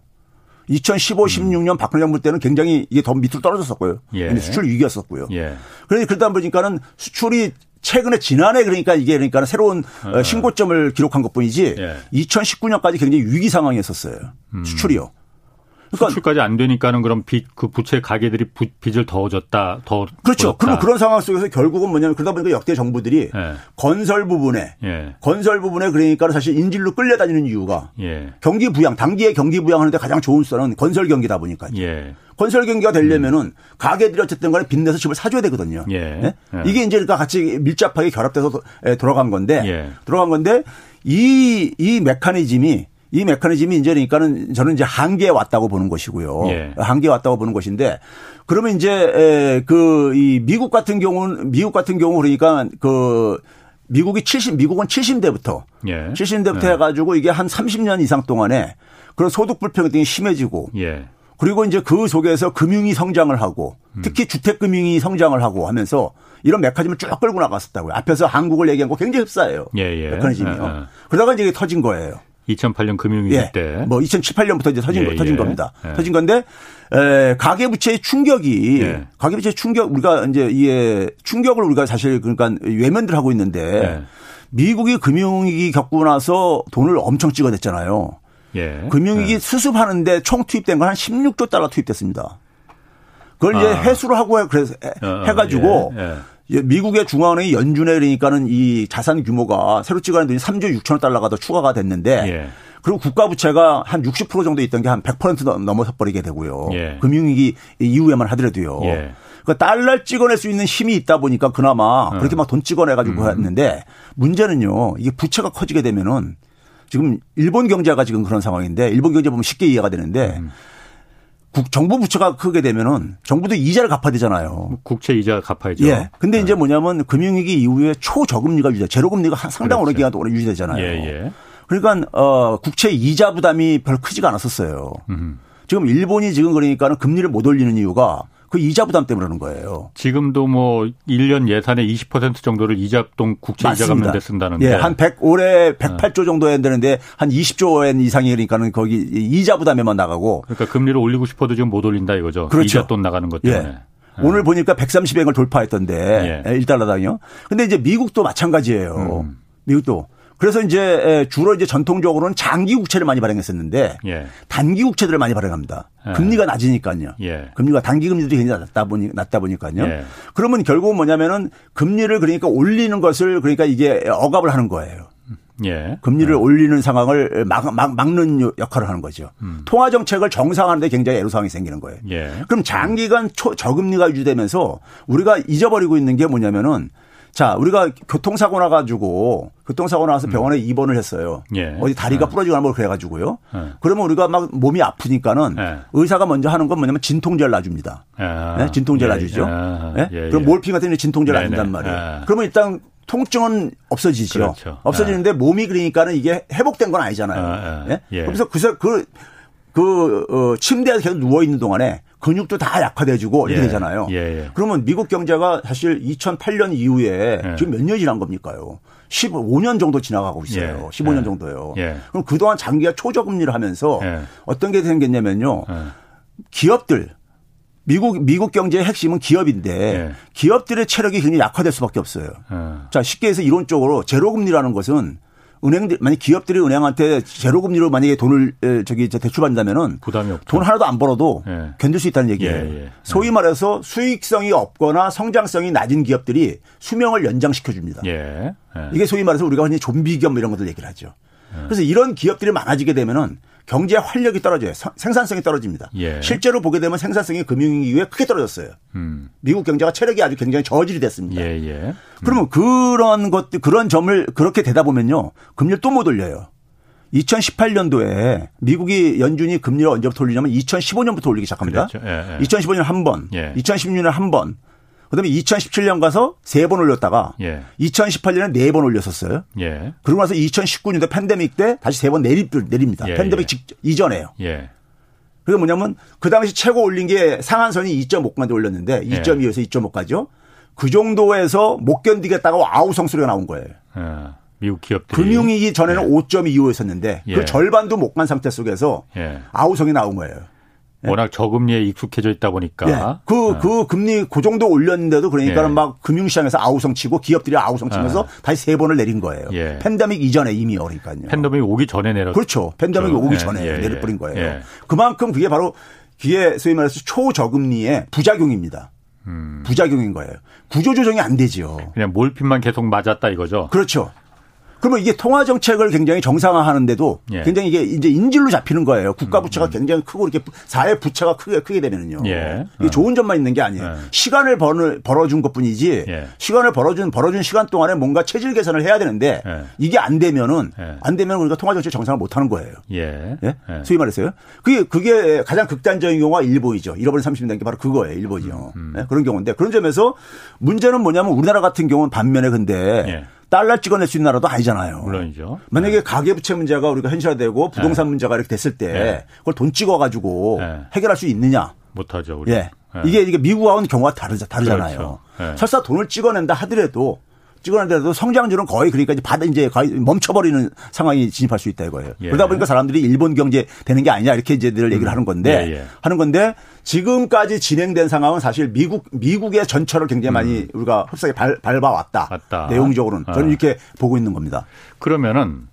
C: 2015, 16년 박근혜 정부 때는 굉장히 이게 더 밑으로 떨어졌었고요. 예. 수출 위기였었고요. 예. 그런데 그러다 보니까는 수출이 최근에 지난해 그러니까 이게 그러니까 새로운 어. 신고점을 기록한 것 뿐이지 예. 2019년까지 굉장히 위기 상황이었었어요. 음. 수출이요.
A: 그러니까 수출까지 안 되니까는 그럼 빚, 그 부채 가게들이 부, 빚을 더 졌다, 더.
C: 그렇죠. 그럼 그런 상황 속에서 결국은 뭐냐면 그러다 보니까 역대 정부들이 예. 건설 부분에, 예. 건설 부분에 그러니까 사실 인질로 끌려다니는 이유가 예. 경기 부양, 단기에 경기 부양하는데 가장 좋은 수단은 건설 경기다 보니까. 예. 건설 경기가 되려면은 음. 가게들이 어쨌든 간에 빚내서 집을 사줘야 되거든요. 예. 네? 이게 이제 그러니까 같이 밀접하게 결합돼서 돌아간 건데, 돌아간 건데 이, 이 메커니즘이 이 메커니즘이 이제 그러니까는 저는 이제 한계에 왔다고 보는 것이고요. 예. 한계에 왔다고 보는 것인데 그러면 이제 그 이 미국 같은 경우는 미국 같은 경우 그러니까 그 미국이 70 미국은 70대부터 예. 70대부터 예. 해가지고 이게 한 30년 이상 동안에 그런 소득 불평등이 심해지고 예. 그리고 이제 그 속에서 금융이 성장을 하고 음. 특히 주택 금융이 성장을 하고 하면서 이런 메커니즘을 쭉 끌고 나갔었다고요. 앞에서 한국을 얘기한 거 굉장히 흡사해요. 예, 예. 메커니즘이요. 예, 예. 그러다가 이제 터진 거예요.
A: 2008년 금융위기 예. 때.
C: 뭐 2007, 8년부터 이제 터진, 예, 터진 예. 겁니다. 예. 터진 건데, 에, 가계부채의 충격이, 예. 가계부채 충격, 우리가 이제 이에 충격을 우리가 사실 그러니까 외면들 하고 있는데, 예. 미국이 금융위기 겪고 나서 돈을 엄청 찍어냈잖아요. 예. 금융위기 수습하는데 총 투입된 건 한 16조 달러 투입됐습니다. 그걸 이제 아. 회수를 하고 그래서 어, 해가지고 미국의 중앙은행이 연준에 그러니까는 이 자산 규모가 새로 찍어낸 돈이 3조 6천억 달러가 더 추가가 됐는데 예. 그리고 국가 부채가 한 60% 정도 있던 게 한 100% 넘어서 버리게 되고요. 예. 금융위기 이후에만 하더라도요. 예. 그러니까 달러 찍어낼 수 있는 힘이 있다 보니까 그나마 음. 그렇게 막 돈 찍어내가지고 음. 했는데 문제는요. 이게 부채가 커지게 되면은 지금 일본 경제가 지금 그런 상황인데 일본 경제 보면 쉽게 이해가 되는데 음. 국, 정부 부채가 크게 되면은 정부도 이자를 갚아야 되잖아요.
A: 국채 이자 갚아야죠.
C: 예. 근데 네. 이제 뭐냐면 금융위기 이후에 초저금리가 유지, 제로금리가 상당히 오랜 기간 동안 유지되잖아요. 예, 예. 그러니까 어 국채 이자 부담이 별로 크지가 않았었어요. 음. 지금 일본이 지금 그러니까는 금리를 못 올리는 이유가 그 이자 부담 때문에 그러는 거예요.
A: 지금도 뭐 1년 예산의 20% 정도를 이자동 국채 이자 갚는 데 쓴다는데.
C: 예, 한 100, 올해 108조 정도 해야 되는데 한 20조 엔 이상이 그러니까는 거기 이자 부담에만 나가고.
A: 그러니까 금리를 올리고 싶어도 지금 못 올린다 이거죠.
C: 그렇죠.
A: 이자 돈 나가는 것 때문에. 예.
C: 오늘 보니까 130엔을 돌파했던데 예. 1달러당요. 근데 이제 미국도 마찬가지예요. 음. 미국도 그래서 이제 주로 이제 전통적으로는 장기 국채를 많이 발행했었는데 예. 단기 국채들을 많이 발행합니다. 예. 금리가 낮으니까요. 예. 금리가 단기 금리들이 굉장히 낮다 보니 낮다 보니까요. 예. 그러면 결국은 뭐냐면은 금리를 그러니까 올리는 것을 그러니까 이게 억압을 하는 거예요. 예. 금리를 예. 올리는 상황을 막, 막, 막는 역할을 하는 거죠. 음. 통화 정책을 정상화하는데 굉장히 애로사항이 생기는 거예요. 예. 그럼 장기간 초, 저금리가 유지되면서 우리가 잊어버리고 있는 게 뭐냐면은 자, 우리가 교통사고 나가지고 교통사고 나와서 음. 병원에 음. 입원을 했어요. 예. 어디 다리가 예. 부러지거나 뭐 그래가지고요. 예. 그러면 우리가 막 몸이 아프니까는 예. 의사가 먼저 하는 건 뭐냐면 진통제를 놔줍니다. 네? 진통제를 예. 놔주죠. 네? 그럼 몰핀 같은 경우 진통제를 네, 놔준단 말이에요. 그러면 일단 통증은 없어지죠. 그렇죠. 없어지는데 몸이 그러니까는 이게 회복된 건 아니잖아요. 예? 그래서 그, 그, 그, 어, 침대에 계속 누워 있는 동안에 근육도 다 약화돼지고 이렇게 예. 되잖아요. 예, 예. 그러면 미국 경제가 사실 2008년 이후에 예. 지금 몇 년이 지난 겁니까요? 15년 정도 지나가고 있어요. 15년 예. 정도요. 예. 그럼 그동안 장기가 초저금리를 하면서 어떤 게 생겼냐면요. 기업들 미국 미국 경제의 핵심은 기업인데 기업들의 체력이 굉장히 약화될 수밖에 없어요. 자 쉽게 해서 이론적으로 제로금리라는 것은 은행들 만약 기업들이 은행한테 제로 금리로 만약에 돈을 저기 대출받는다면은 부담이 없다. 돈 하나도 안 벌어도 예. 견딜 수 있다는 얘기예요. 예, 예. 소위 말해서 수익성이 없거나 성장성이 낮은 기업들이 수명을 연장시켜 줍니다. 예. 예. 이게 소위 말해서 우리가 흔히 좀비 기업 뭐 이런 것들 얘기를 하죠. 예. 그래서 이런 기업들이 많아지게 되면은 경제 활력이 떨어져요. 생산성이 떨어집니다. 예. 실제로 보게 되면 생산성이 금융위기 이후에 크게 떨어졌어요. 음. 미국 경제가 체력이 아주 굉장히 저질이 됐습니다. 예, 예. 음. 그러면 그런 것들 그런 점을 그렇게 되다 보면요. 금리를 또 못 올려요. 2018년도에 미국이 연준이 금리를 언제부터 올리냐면 2015년부터 올리기 시작합니다. 그렇죠. 예, 2015년 한 번, 2016년에 한 번, 그다음에 2017년 가서 세 번 올렸다가 예. 2018년에 네 번 올렸었어요. 예. 그러고 나서 2019년도 팬데믹 때 다시 세 번 내리, 내립니다. 예. 팬데믹 예. 직, 이전에요. 예. 그게 뭐냐면 그 당시 최고 올린 게 상한선이 2.5까지 올렸는데 2.2에서 예. 2.5까지요. 그 정도에서 못 견디겠다고 아우성 소리가 나온 거예요. 예.
A: 미국 기업들이
C: 금융위기 전에는 예. 5.25였었는데 그 예. 절반도 못 간 상태 속에서 예. 아우성이 나온 거예요.
A: 예. 워낙 저금리에 익숙해져 있다 보니까. 예.
C: 그, 예. 그 금리 그 정도 올렸는데도 그러니까 는막 금융시장에서 아우성 치고 기업들이 아우성 치면서 다시 세 번을 내린 거예요. 예. 팬데믹 이전에 이미 그러니까요.
A: 팬데믹 오기 전에 내렸
C: 그렇죠. 팬데믹 오기 전에 내려버린 거예요. 그만큼 그게 바로 그게 소위 말해서 초저금리의 부작용입니다. 음. 부작용인 거예요. 구조조정이 안 되죠.
A: 그냥 몰핀만 계속 맞았다 이거죠.
C: 그렇죠. 그러면 이게 통화 정책을 굉장히 정상화하는데도 예. 굉장히 이게 이제 인질로 잡히는 거예요. 국가 음, 부채가 음. 굉장히 크고 이렇게 사회 부채가 크게 크게 되면은요. 예. 이게 좋은 점만 있는 게 아니에요. 예. 시간을 벌어 벌어준 것뿐이지 예. 시간을 벌어준 벌어준 시간 동안에 뭔가 체질 개선을 해야 되는데 예. 이게 안 되면은 예. 안 되면 우리가 통화 정책 정상을 못 하는 거예요. 예. 예. 소위 말해서요. 그게 그게 가장 극단적인 경우가 일본이죠. 잃어버린 30년 게 바로 그거예요. 일본이요. 음, 음. 그런 경우인데 그런 점에서 문제는 뭐냐면 우리나라 같은 경우는 반면에 근데 달러 찍어낼 수 있는 나라도 아니잖아요.
A: 물론이죠.
C: 만약에 네. 가계부채 문제가 우리가 현실화되고 부동산 네. 문제가 이렇게 됐을 때 네. 그걸 돈 찍어가지고 네. 해결할 수 있느냐?
A: 못하죠. 우리.
C: 예. 네. 이게 이게 미국하고는 경우가 다르, 다르잖아요. 그렇죠. 네. 설사 돈을 찍어낸다 하더라도 찍어낸다도 성장률은 거의 그러니까 이제 받아 이제 거의 멈춰버리는 상황이 진입할 수 있다 이거예요. 예. 그러다 보니까 사람들이 일본 경제 되는 게 아니냐 이렇게 이제 늘 얘기를 음. 하는 건데 예, 예. 하는 건데 지금까지 진행된 상황은 사실 미국 미국의 전철을 굉장히 음. 많이 우리가 흡사하게 발, 밟아왔다. 맞다. 내용적으로는 저는 어. 이렇게 보고 있는 겁니다.
A: 그러면은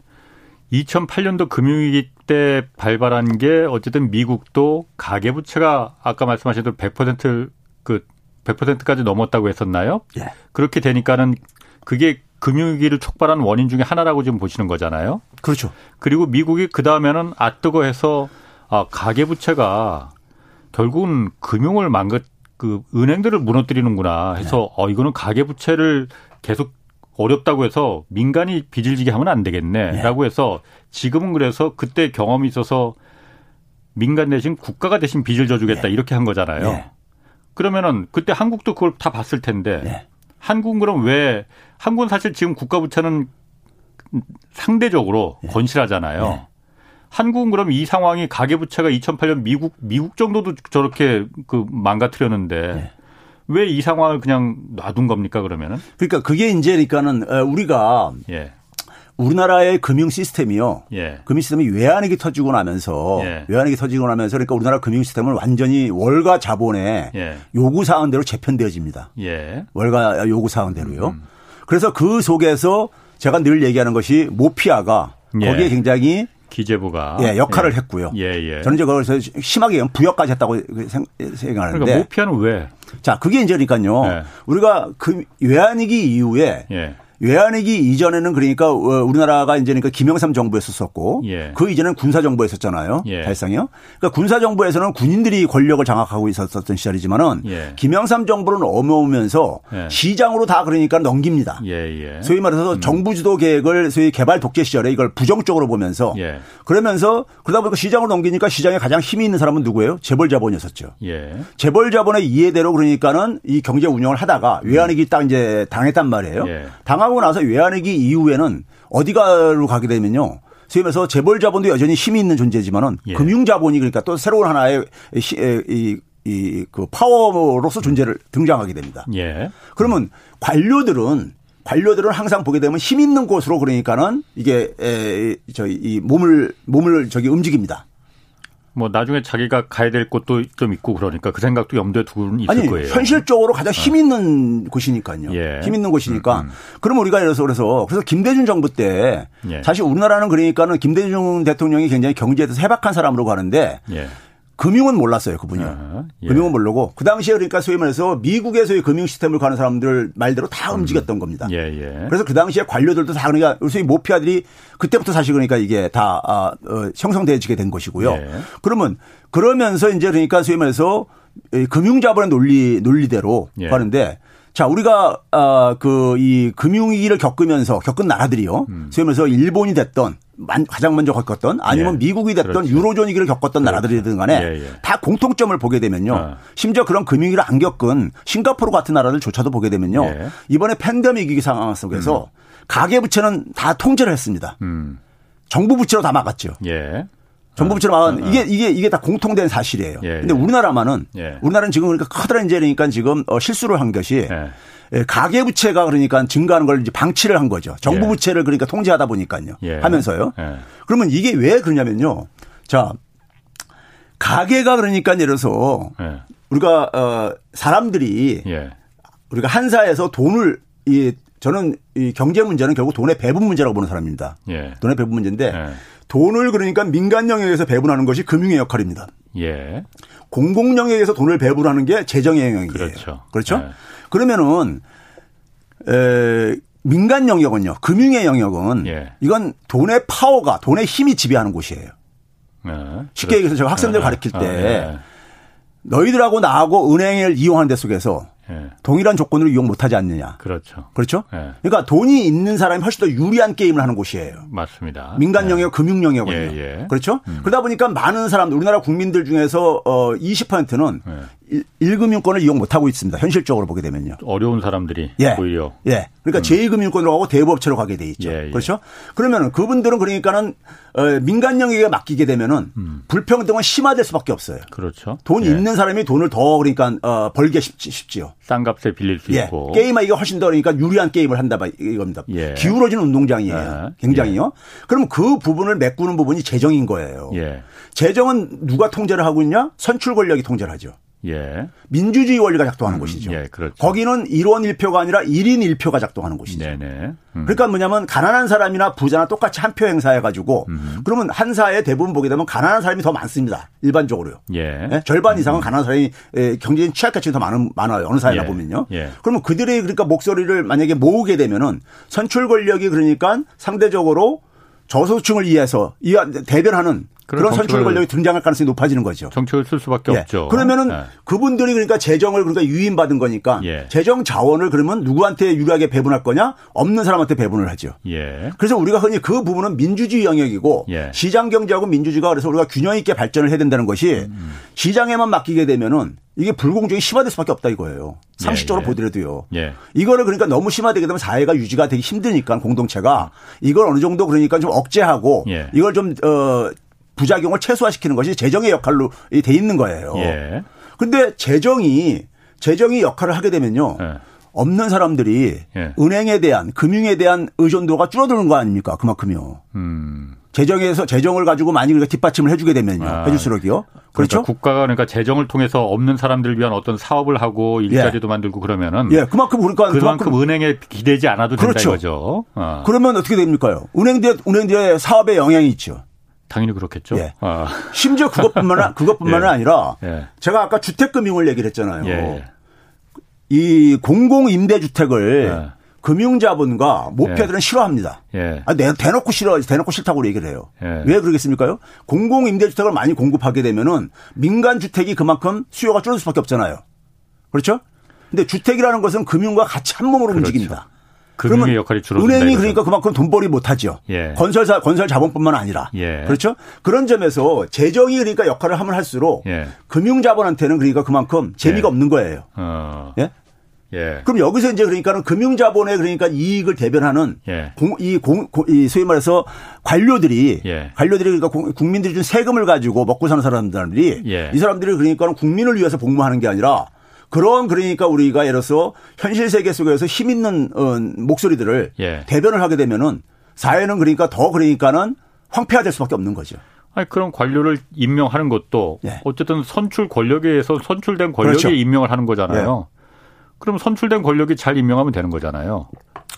A: 2008년도 금융위기 때 발발한 게 어쨌든 미국도 가계부채가 아까 말씀하신 대로 100%그 100%까지 넘었다고 했었나요? 예. 그렇게 되니까는 그게 금융위기를 촉발한 원인 중에 하나라고 지금 보시는 거잖아요.
C: 그렇죠.
A: 그리고 미국이 그 다음에는 아뜨거 해서 아 가계부채가 결국은 금융을 망긋 그 은행들을 무너뜨리는구나 해서 네. 어 이거는 가계부채를 계속 어렵다고 해서 민간이 빚을 지게 하면 안 되겠네라고 네. 해서 지금은 그래서 그때 경험이 있어서 민간 대신 국가가 대신 빚을 져주겠다 네. 이렇게 한 거잖아요. 네. 그러면은 그때 한국도 그걸 다 봤을 텐데 네. 한국은 그럼 왜 한국은 사실 지금 국가 부채는 상대적으로 예. 건실하잖아요. 예. 한국은 그럼 이 상황이 가계부채가 2008년 미국 미국 정도도 저렇게 그 망가뜨렸는데 예. 왜이 상황을 그냥 놔둔 겁니까 그러면은?
C: 그러니까 그게 이제 그러니까는 어, 우리가 예. 우리나라의 금융 시스템이요. 예. 금융 시스템이 외환위기 터지고 나면서 예. 외환위기 터지고 나면서 그러니까 우리나라 금융 시스템은 완전히 월가 자본의 예. 요구 사항대로 재편되어집니다. 예. 월가 요구 사항대로요. 음. 그래서 그 속에서 제가 늘 얘기하는 것이 모피아가 예. 거기에 굉장히
A: 기재부가
C: 예, 역할을 예. 했고요. 예, 예. 저는 이제 그래서 심하게 부역까지 했다고 생각하는데.
A: 그러니까 모피아는 왜?
C: 자, 그게 이제 그러니까요. 예. 우리가 그 외환위기 이후에 예. 외환위기 이전에는 그러니까 어, 우리나라가 이제 그러니까 김영삼 정부였었고 예. 그 이전에는 군사 정부였었잖아요. 예. 발상이요. 그러니까 군사 정부에서는 군인들이 권력을 장악하고 있었던 시절이지만은 예. 김영삼 정부는 넘어오면서 예. 시장으로 다 그러니까 넘깁니다. 예, 예. 소위 말해서 음. 정부 주도 계획을 소위 개발 독재 시절에 이걸 부정적으로 보면서 그러면서 그러다 보니까 시장으로 넘기니까 시장에 가장 힘이 있는 사람은 누구예요? 재벌 자본이었었죠. 재벌 자본의 이해대로 그러니까는 이 경제 운영을 하다가 외환위기 딱 이제 당했단 말이에요. 당하 하고 나서 외환위기 이후에는 어디가로 가게 되면요. 소위 말해서 재벌 자본도 여전히 힘이 있는 존재지만은 예. 금융 자본이 그러니까 또 새로운 하나의 이, 이, 그 파워로서 존재를 등장하게 됩니다. 예. 그러면 관료들은 관료들은 항상 보게 되면 힘 있는 곳으로 그러니까는 이게 에, 저희 이 몸을 몸을 저기 움직입니다.
A: 뭐 나중에 자기가 가야 될 곳도 좀 있고 그러니까 그 생각도 염두에 두고는 있을
C: 아니,
A: 거예요.
C: 현실적으로 가장 힘 어. 있는 어. 곳이니까요. 예. 힘 있는 곳이니까. 음, 음. 그럼 우리가 그래서 그래서 그래서 김대중 정부 때 예. 사실 우리나라는 그러니까는 김대중 대통령이 굉장히 경제에서 해박한 사람으로 가는데 예. 금융은 몰랐어요, 그분이. 아, 예. 금융은 모르고 그 당시에 그러니까 소위 말해서 미국에서의 금융 시스템을 가는 사람들 말대로 다 음. 움직였던 겁니다. 예, 예. 그래서 그 당시에 관료들도 다 그러니까 소위 모피아들이 그때부터 사실 그러니까 이게 다 아, 어, 형성되어지게 된 것이고요. 예. 그러면 그러면서 이제 그러니까 소위 말해서 금융 자본의 논리 논리대로 예. 가는데 자, 우리가 아, 그 이 금융위기를 겪으면서 겪은 나라들이요. 음. 소위 말해서 일본이 됐던 가장 먼저 겪었던 아니면 예. 미국이 됐던 그렇죠. 유로존 위기를 겪었던 그렇죠. 나라들이든 간에 예, 예. 다 공통점을 보게 되면요. 어. 심지어 그런 금융위기를 안 겪은 싱가포르 같은 나라들조차도 보게 되면요. 예. 이번에 팬데믹 위기 상황 속에서 음. 가계부채는 다 통제를 했습니다. 음. 정부 부채로 다 막았죠. 예. 정부 부채로 막은 어, 어. 이게 이게 이게 다 공통된 사실이에요. 예, 근데 우리나라만은 우리나라는 지금 그러니까 커다란 그러니까 지금 실수를 한 것이 예, 가계 부채가 그러니까 증가하는 걸 이제 방치를 한 거죠. 정부 예. 부채를 그러니까 통제하다 보니까요. 예. 하면서요. 예. 그러면 이게 왜 그러냐면요. 자, 가계가 그러니까 예를 들어서 예. 우리가 어 사람들이 예. 우리가 한사에서 돈을 이 저는 이 경제 문제는 결국 돈의 배분 문제라고 보는 사람입니다. 돈의 배분 문제인데 돈을 그러니까 민간 영역에서 배분하는 것이 금융의 역할입니다. 예. 공공 영역에서 돈을 배분하는 게 재정의 영역이에요. 그렇죠. 그렇죠? 네. 그러면은 에 민간 영역은요. 금융의 영역은 예. 이건 돈의 파워가 돈의 힘이 지배하는 곳이에요. 네. 쉽게 그렇죠. 얘기해서 제가 학생들 네. 가르칠 때 아, 네. 너희들하고 나하고 은행을 이용하는 데 속에서 예. 동일한 조건으로 이용 못하지 않느냐.
A: 그렇죠.
C: 그렇죠. 예. 그러니까 돈이 있는 사람이 훨씬 더 유리한 게임을 하는 곳이에요.
A: 맞습니다.
C: 민간 예. 영역, 금융 영역은요. 예, 예. 그렇죠. 음. 그러다 보니까 많은 사람들, 우리나라 국민들 중에서 어 20%는 예. 1금융권을 이용 못하고 있습니다. 현실적으로 보게 되면요.
A: 어려운 사람들이 예. 오히려.
C: 예. 그러니까 음. 제2금융권으로 가고 대부업체로 가게 돼 있죠. 그렇죠. 그러면 그분들은 그러니까는 어, 민간 영역에 맡기게 되면은 음. 불평등은 심화될 수밖에 없어요.
A: 그렇죠.
C: 돈 있는 사람이 돈을 더 그러니까 어, 벌게 쉽, 쉽지요.
A: 싼 값에 빌릴 수 예. 있고.
C: 게임하기가 훨씬 더 그러니까 유리한 게임을 한다 봐 이겁니다. 예. 기울어진 운동장이에요. 예. 굉장히요. 예. 그럼 그 부분을 메꾸는 부분이 재정인 거예요. 예. 재정은 누가 통제를 하고 있냐? 선출 권력이 통제를 하죠. 예. 민주주의 원리가 작동하는 음, 곳이죠. 예, 그렇죠. 거기는 1원 1표가 아니라 1인 1표가 작동하는 곳이죠. 네네. 음. 그러니까 뭐냐면 가난한 사람이나 부자나 똑같이 한 표 행사해 가지고 음. 그러면 한 사회 대부분 보게 되면 가난한 사람이 더 많습니다. 일반적으로요. 예. 네? 절반 음. 이상은 가난한 사람이 경제적인 취약계층이 더 많은 많아요. 어느 사회나 예. 보면요. 예. 그러면 그들의 그러니까 목소리를 만약에 모으게 되면은 선출 권력이 그러니까 상대적으로 저소득층을 위해서 대변하는 그런 선출 권력이 등장할 가능성이 높아지는 거죠.
A: 정책을 쓸 수밖에
C: 예.
A: 없죠.
C: 그러면은 예. 그분들이 그러니까 재정을 그러니까 유인받은 거니까 예. 재정 자원을 그러면 누구한테 유리하게 배분할 거냐? 없는 사람한테 배분을 하죠.
A: 예.
C: 그래서 우리가 흔히 그 부분은 민주주의 영역이고 예. 시장 경제하고 민주주의가 그래서 우리가 균형 있게 발전을 해야 된다는 것이 음. 시장에만 맡기게 되면은 이게 불공정이 심화될 수밖에 없다 이거예요. 상식적으로 예, 예. 보더라도요. 예. 이거를 그러니까 너무 심화되게 되면 사회가 유지가 되기 힘드니까 공동체가 이걸 어느 정도 그러니까 좀 억제하고 예. 이걸 좀 어, 부작용을 최소화시키는 것이 재정의 역할로 돼 있는 거예요. 그런데 예. 재정이 재정이 역할을 하게 되면요. 예. 없는 사람들이 예. 은행에 대한 금융에 대한 의존도가 줄어드는 거 아닙니까? 그만큼요. 음. 재정에서 재정을 가지고 많이 그러니까 뒷받침을 해주게 되면요. 아. 해줄수록이요. 그러니까 그렇죠.
A: 그러니까 국가가 그러니까 재정을 통해서 없는 사람들을 위한 어떤 사업을 하고 일자리도 예. 만들고 그러면은
C: 예, 그만큼 그러니까
A: 그만큼, 그만큼 은행에 기대지 않아도 된다 그렇죠. 이거죠.
C: 어. 그러면 어떻게 됩니까요? 은행들 은행들의 사업에 영향이 있죠.
A: 당연히 그렇겠죠. 예.
C: 아. 심지어 그것뿐만 그것뿐만은 예. 아니라 예. 제가 아까 주택금융을 얘기를 했잖아요. 예. 이 공공 임대주택을 예. 금융자본과 모패들은 예. 싫어합니다. 예. 아, 내, 대놓고 싫어, 대놓고 싫다고 얘기를 해요. 예. 왜 그러겠습니까요? 공공 임대주택을 많이 공급하게 되면은 민간 주택이 그만큼 수요가 줄어들 수밖에 없잖아요. 그렇죠? 근데 주택이라는 것은 금융과 같이 한 몸으로 그렇죠. 움직입니다.
A: 금융의 역할이 줄어
C: 은행이 그러니까 그만큼 돈벌이 못하죠. 예. 건설사 건설 자본뿐만 아니라 예. 그렇죠. 그런 점에서 재정이 그러니까 역할을 하면 할수록 예. 금융 자본한테는 그러니까 그만큼 재미가 예. 없는 거예요. 어. 예? 예. 그럼 여기서 이제 그러니까는 금융자본의 그러니까 이익을 대변하는 예. 공, 이 공, 이 소위 말해서 관료들이 예. 관료들이 그러니까 국민들이 준 세금을 가지고 먹고 사는 사람들이 예. 이 사람들이 그러니까는 국민을 위해서 복무하는 게 아니라 그런 그러니까 우리가 예를 들어서 현실 세계 속에서 힘 있는 어, 목소리들을 예. 대변을 하게 되면은 사회는 그러니까 더 그러니까는 황폐화될 수밖에 없는 거죠.
A: 아니 그런 관료를 임명하는 것도 예. 어쨌든 선출 권력에 의해서 선출된 권력이 그렇죠. 임명을 하는 거잖아요. 예. 그럼 선출된 권력이 잘 임명하면 되는 거잖아요.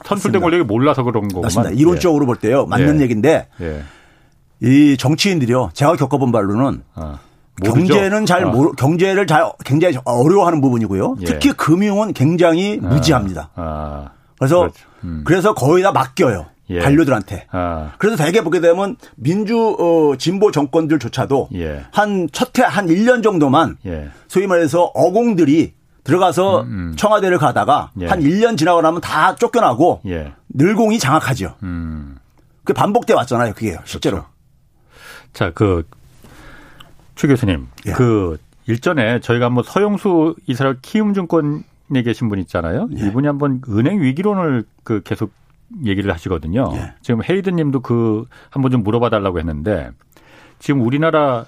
A: 선출된 맞습니다. 권력이 몰라서 그런 거구만. 맞습니다.
C: 이론적으로 예. 볼 때요. 맞는 예. 얘기인데 예. 이 정치인들이요. 제가 겪어본 바로는 아, 경제는 잘 아. 모르, 경제를 잘 굉장히 어려워하는 부분이고요. 예. 특히 금융은 굉장히 아. 무지합니다. 아. 그래서 그렇죠. 음. 그래서 거의 다 맡겨요. 예. 관료들한테. 아. 그래서 대개 보게 되면 민주 어, 진보 정권들조차도 예. 한 첫해 한 1년 정도만 예. 소위 말해서 어공들이 들어가서 음, 음. 청와대를 가다가 예. 한 1년 지나고 나면 다 쫓겨나고 예. 늘공이 장악하죠. 음. 그 반복돼 왔잖아요. 그게 실제로. 그렇죠.
A: 자, 그, 최 교수님. 예. 그 일전에 저희가 한번 서영수 이스라엘 키움증권에 계신 분 있잖아요. 예. 이분이 한번 은행 위기론을 그 계속 얘기를 하시거든요. 예. 지금 헤이드 님도 그 한번 좀 물어봐 달라고 했는데 지금 우리나라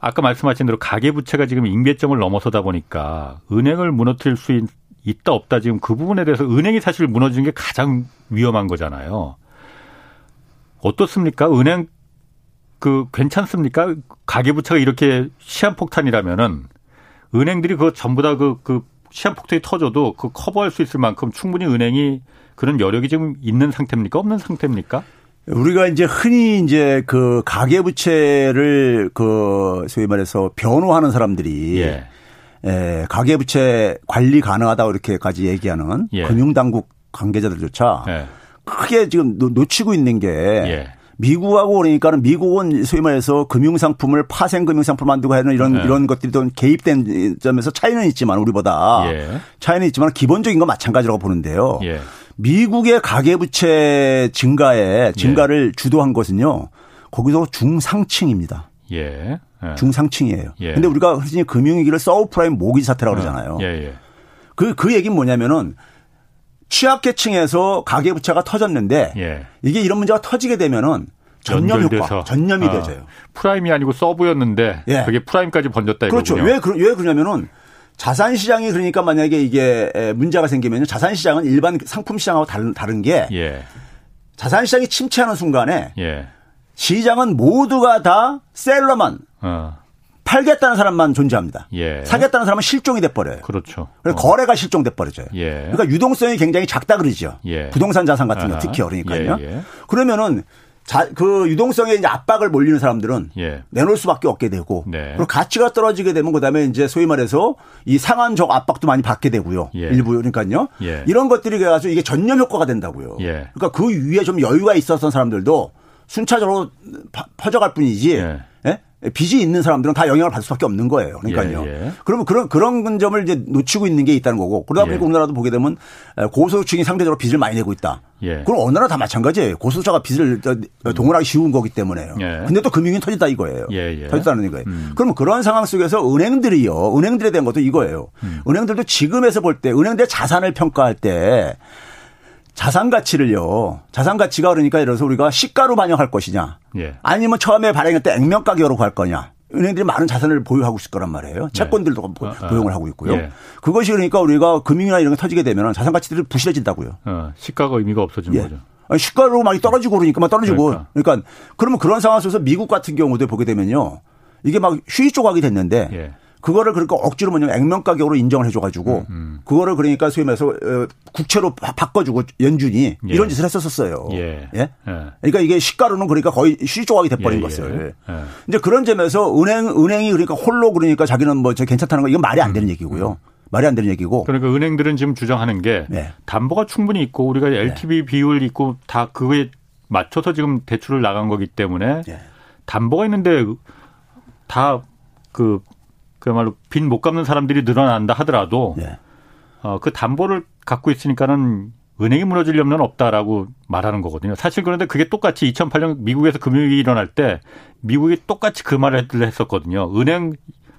A: 아까 말씀하신 대로 가계 부채가 지금 임계점을 넘어서다 보니까 은행을 무너뜨릴 수 있, 다 없다 지금 그 부분에 대해서 은행이 사실 무너지는 게 가장 위험한 거잖아요. 어떻습니까? 은행 그 괜찮습니까? 가계부채가 이렇게 시한폭탄이라면은 은행들이 그거 전부 다 그, 그 시한폭탄이 터져도 그 커버할 수 있을 만큼 충분히 은행이 그런 여력이 지금 있는 상태입니까? 없는 상태입니까?
C: 우리가 이제 흔히 이제 그 가계부채를 그 소위 말해서 변호하는 사람들이 예. 에, 가계부채 관리 가능하다고 이렇게까지 얘기하는 예. 금융당국 관계자들조차 예. 크게 지금 놓치고 있는 게 예. 미국하고 그러니까는 미국은 소위 말해서 금융상품을 파생 금융상품 만들고 하는 이런 네. 이런 것들이 좀 개입된 점에서 차이는 있지만 우리보다 예. 차이는 있지만 기본적인 건 마찬가지라고 보는데요. 예. 미국의 가계부채 증가에 증가를 예. 주도한 것은요. 거기서 중상층입니다. 예. 예. 중상층이에요. 예. 근데 우리가 흔히 금융위기를 서브프라임 모기지 사태라고 그러잖아요. 예, 예. 그, 그 얘기는 뭐냐면은 취약계층에서 가계부채가 터졌는데 예. 이게 이런 문제가 터지게 되면은 전염 효과, 전염이 아, 되져요.
A: prime이 아니고 sub였는데 예. 그게 prime까지 번졌다
C: 그렇죠.
A: 이거군요.
C: 왜, 왜 그러냐면은 자산 시장이 그러니까 만약에 이게 문제가 생기면 자산 시장은 일반 상품 시장하고 다른 다른 게 예. 자산 시장이 침체하는 순간에 예. 시장은 모두가 다 seller만 어. 팔겠다는 사람만 존재합니다. 예. 사겠다는 사람은 실종이 돼 버려요.
A: 그렇죠.
C: 그래서 어. 거래가 실종돼 버려져요. 예. 그러니까 유동성이 굉장히 작다 그러죠. 예. 부동산 자산 같은 거 특히 그러니까요. 예, 예. 그러면은 자, 그 유동성에 이제 압박을 몰리는 사람들은 예. 내놓을 수밖에 없게 되고 네. 그리고 가치가 떨어지게 되면 그다음에 이제 소위 말해서 이 상한적 압박도 많이 받게 되고요. 예. 일부 그러니까요. 예. 이런 것들이 그래가지고 이게 전념 효과가 된다고요. 예. 그러니까 그 위에 좀 여유가 있었던 사람들도 순차적으로 퍼져갈 뿐이지. 예. 예? 빚이 있는 사람들은 다 영향을 받을 수밖에 없는 거예요. 그러니까요. 예, 예. 그러면 그런 그런 점을 이제 놓치고 있는 게 있다는 거고 그러다 보니까 예. 우리나라도 보게 되면 고소득층이 상대적으로 빚을 많이 내고 있다. 예. 그럼 어느 나라 다 마찬가지예요. 고소자가 빚을 동원하기 쉬운 거기 때문에요. 예. 근데 또 금융이 터진다 이거예요. 예, 터졌다는 거예요. 음. 그러면 그런 상황 속에서 은행들이요. 은행들에 대한 것도 이거예요. 음. 은행들도 지금에서 볼 때 은행들의 자산을 평가할 때 자산 가치를요. 자산 가치가 그러니까 예를 들어서 우리가 시가로 반영할 것이냐. 예. 아니면 처음에 발행할 때 액면 가격으로 갈 거냐. 은행들이 많은 자산을 보유하고 있을 거란 말이에요. 네. 채권들도 네. 보용을 하고 있고요. 예. 그것이 그러니까 우리가 금융이나 이런 게 터지게 되면 자산 가치들이 부실해진다고요.
A: 어, 시가가 의미가 없어지는 예. 거죠.
C: 아니, 시가로 많이 떨어지고 그러니까 막 떨어지고. 그러니까. 그러니까 그러면 그런 상황 속에서 미국 같은 경우도 보게 되면요. 이게 막 휴지 조각이 됐는데 예. 그거를 그러니까 억지로 뭐냐면 액면 가격으로 인정을 해줘가지고 음, 음. 그거를 그러니까 소위 말해서 어, 국채로 바꿔주고 연준이 예. 이런 짓을 했었었어요. 예. 예. 예. 그러니까 이게 시가로는 그러니까 거의 시조 조각이 돼버린 예, 예. 것을. 예. 이제 그런 점에서 은행 은행이 그러니까 홀로 그러니까 자기는 뭐 저 괜찮다는 거 이건 말이 안 되는 음. 얘기고요. 음. 말이 안 되는 얘기고.
A: 그러니까 은행들은 지금 주장하는 게 네. 담보가 충분히 있고 우리가 LTV 네. 비율 있고 다 그거에 맞춰서 지금 대출을 나간 거기 때문에 네. 담보가 있는데 다 그 그야말로 빚 못 갚는 사람들이 늘어난다 하더라도 네. 어, 그 담보를 갖고 있으니까는 은행이 무너질 염려는 없다라고 말하는 거거든요. 사실 그런데 그게 똑같이 2008년 미국에서 금융위기 일어날 때 미국이 똑같이 그 말을 했었거든요. 은행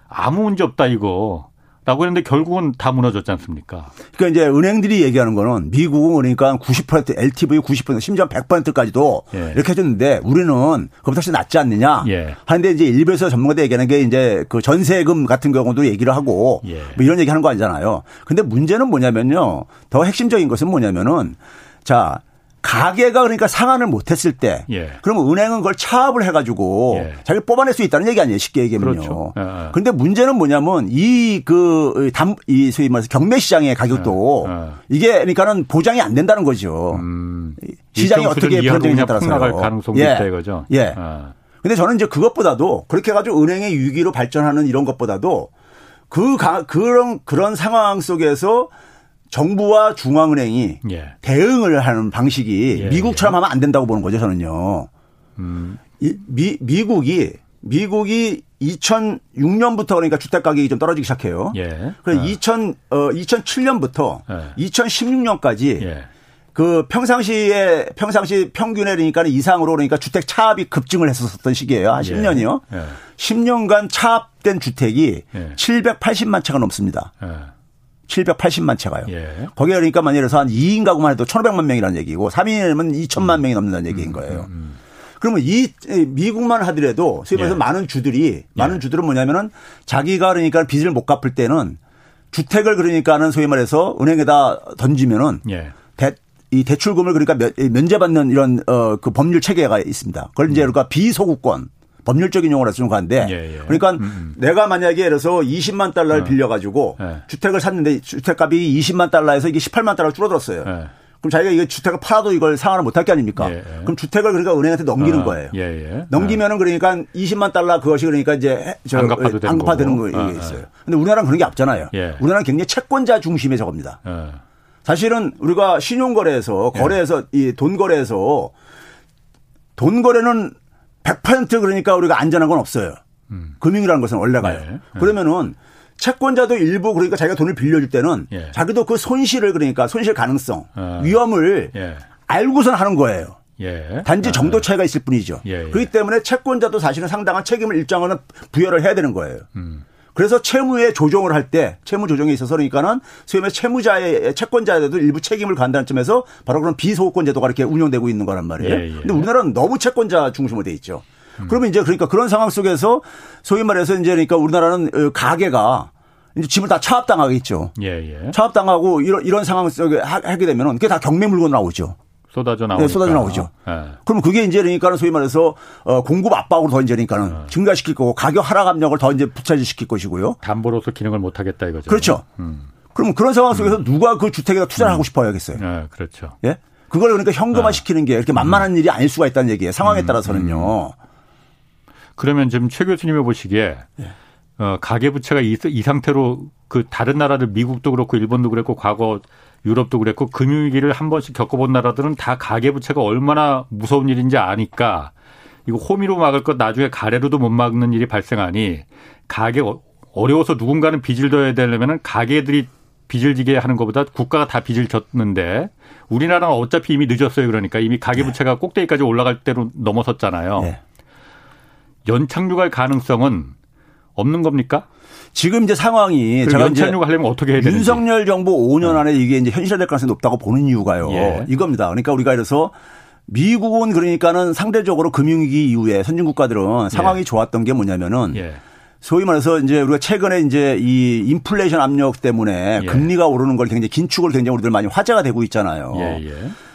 A: 아무 문제 없다 이거. 라고 했는데 결국은 다 무너졌지 않습니까?
C: 그러니까 이제 은행들이 얘기하는 거는 미국은 그러니까 90% LTV 90% 심지어 100%까지도 예. 이렇게 해줬는데 우리는 그보다 훨씬 낫지 않느냐. 예. 하는데 이제 일부에서 전문가들 얘기하는 게 이제 그 전세금 같은 경우도 얘기를 하고 예. 뭐 이런 얘기 하는 거 아니잖아요. 근데 문제는 뭐냐면요. 더 핵심적인 것은 뭐냐면은 자, 가게가 그러니까 상환을 못했을 때, 예. 그러면 은행은 그걸 차압을 해가지고 예. 자기 뽑아낼 수 있다는 얘기 아니에요. 쉽게 얘기하면요. 그렇죠. 예. 예. 그런데 문제는 뭐냐면 이그담이 소위 말해서 경매 시장의 가격도 예. 예. 이게 그러니까는 보장이 안 된다는 거죠. 음.
A: 시장이 어떻게 변동에 따라서 나갈 가능성이 예. 있다 이거죠.
C: 예. 아. 근데 저는 이제 그것보다도 그렇게 해가지고 은행의 위기로 발전하는 이런 것보다도 그 가, 그런 그런 상황 속에서 정부와 중앙은행이 예. 대응을 하는 방식이 예. 미국처럼 하면 안 된다고 보는 거죠, 저는요. 음. 이, 미, 미국이 미국이 2006년부터 그러니까 주택 가격이 좀 떨어지기 시작해요. 예. 그래서 어. 2000, 어, 2007년부터 예. 2016년까지 예. 그 평상시에 평상시 평균에 그러니까 이상으로 그러니까 주택 차압이 급증을 했었던 시기예요. 한 10년이요. 예. 10년간 차압된 주택이 780만 예. 채가 넘습니다. 예. 780만 채가요. 예. 거기에 그러니까 만약에 한 2인 가구만 해도 1,500만 명이라는 얘기고 3인이면 2천만 음. 명이 넘는다는 얘기인 음, 거예요. 음, 음. 그러면 이 미국만 하더라도 소위 말해서 예. 많은 주들이 많은 예. 주들은 뭐냐면은 자기가 그러니까 빚을 못 갚을 때는 주택을 그러니까는 소위 말해서 은행에다 던지면은 예. 대, 이 대출금을 그러니까 면 제받는 이런 어 그 법률 체계가 있습니다. 그걸 이제 음. 그러니까 비소구권 법률적인 용어로 쓰는 건데 예, 예. 그러니까 음, 음. 내가 만약에 예를 들어서 20만 달러를 어. 빌려가지고 예. 주택을 샀는데 주택값이 20만 달러에서 이게 18만 달러 줄어들었어요. 예. 그럼 자기가 이거 주택을 팔아도 이걸 상환을 못할 게 아닙니까? 예, 예. 그럼 주택을 그러니까 은행한테 넘기는 어. 거예요. 넘기면은 그러니까 20만 달러 그것이 그러니까 이제
A: 저 안갚아되는
C: 거 어, 있어요. 근데 우리나라는 그런 게 없잖아요. 우리나라는 굉장히 채권자 중심의 저겁니다. 사실은 우리가 신용거래에서 거래에서 이 돈 거래에서 돈 거래는 100% 그러니까 우리가 안전한 건 없어요. 음. 금융이라는 것은 원래가요. 네. 네. 그러면은 채권자도 일부 그러니까 자기가 돈을 빌려줄 때는 예. 자기도 그 손실을 그러니까 손실 가능성, 어. 위험을 예. 알고선 하는 거예요. 예. 단지 아. 정도 차이가 있을 뿐이죠. 예, 예. 그렇기 때문에 채권자도 사실은 상당한 책임을 일정은 부여를 해야 되는 거예요. 음. 그래서 채무의 조정을 할 때 채무 조정에 있어서 그러니까는 소위 말해 채무자의 채권자에도 일부 책임을 간다는 점에서 바로 그런 비소유권 제도가 이렇게 운영되고 있는 거란 말이에요. 예, 예. 근데 우리나라는 너무 채권자 중심으로 돼 있죠. 음. 그러면 이제 그러니까 그런 상황 속에서 소위 말해서 이제 그러니까 우리나라는 어, 가게가 이제 집을 다 차압당하겠죠. 예, 예. 차압당하고 이런 이런 상황 속에 하게 되면은 그게 다 경매 물건 나오죠.
A: 쏟아져 나오죠.
C: 네, 쏟아져 나오죠. 네. 그럼 그게 이제 그러니까는 소위 말해서 어, 공급 압박으로 더 이제 그러니까는 네. 증가시킬 거고 가격 하락 압력을 더 이제 부차지시킬 것이고요.
A: 담보로서 기능을 못 하겠다 이거죠.
C: 그렇죠. 음. 그럼 그런 상황 속에서 음. 누가 그 주택에다 투자를 음. 하고 싶어 하겠어요.
A: 네, 그렇죠.
C: 예? 그걸 그러니까 현금화 시키는 게 이렇게 만만한 음. 일이 아닐 수가 있다는 얘기예요. 상황에 음. 따라서는요. 음.
A: 그러면 지금 최 교수님이 보시기에 예. 어, 가계부채가 이, 이 상태로 그 다른 나라들 미국도 그렇고 일본도 그랬고 과거 유럽도 그랬고 금융위기를 한 번씩 겪어본 나라들은 다 가계부채가 얼마나 무서운 일인지 아니까 이거 호미로 막을 것 나중에 가래로도 못 막는 일이 발생하니 가계 어, 어려워서 누군가는 빚을 져야 되려면은 가계들이 빚을 지게 하는 것보다 국가가 다 빚을 졌는데 우리나라는 어차피 이미 늦었어요. 그러니까 이미 가계부채가 네. 꼭대기까지 올라갈 때로 넘어섰잖아요. 네. 연착륙할 가능성은 없는 겁니까?
C: 지금 이제 상황이
A: 제가 연착륙 하려면 어떻게 해야 되는지.
C: 윤석열 정부 5년 안에 이게 이제 현실화될 가능성이 높다고 보는 이유가요. 예. 이겁니다. 그러니까 우리가 이래서 미국은 그러니까는 상대적으로 금융위기 이후에 선진국가들은 상황이 예. 좋았던 게 뭐냐면은 예. 소위 말해서 이제 우리가 최근에 이제 이 인플레이션 압력 때문에 예. 금리가 오르는 걸 굉장히 긴축을 굉장히 우리들 많이 화제가 되고 있잖아요. 예, 예.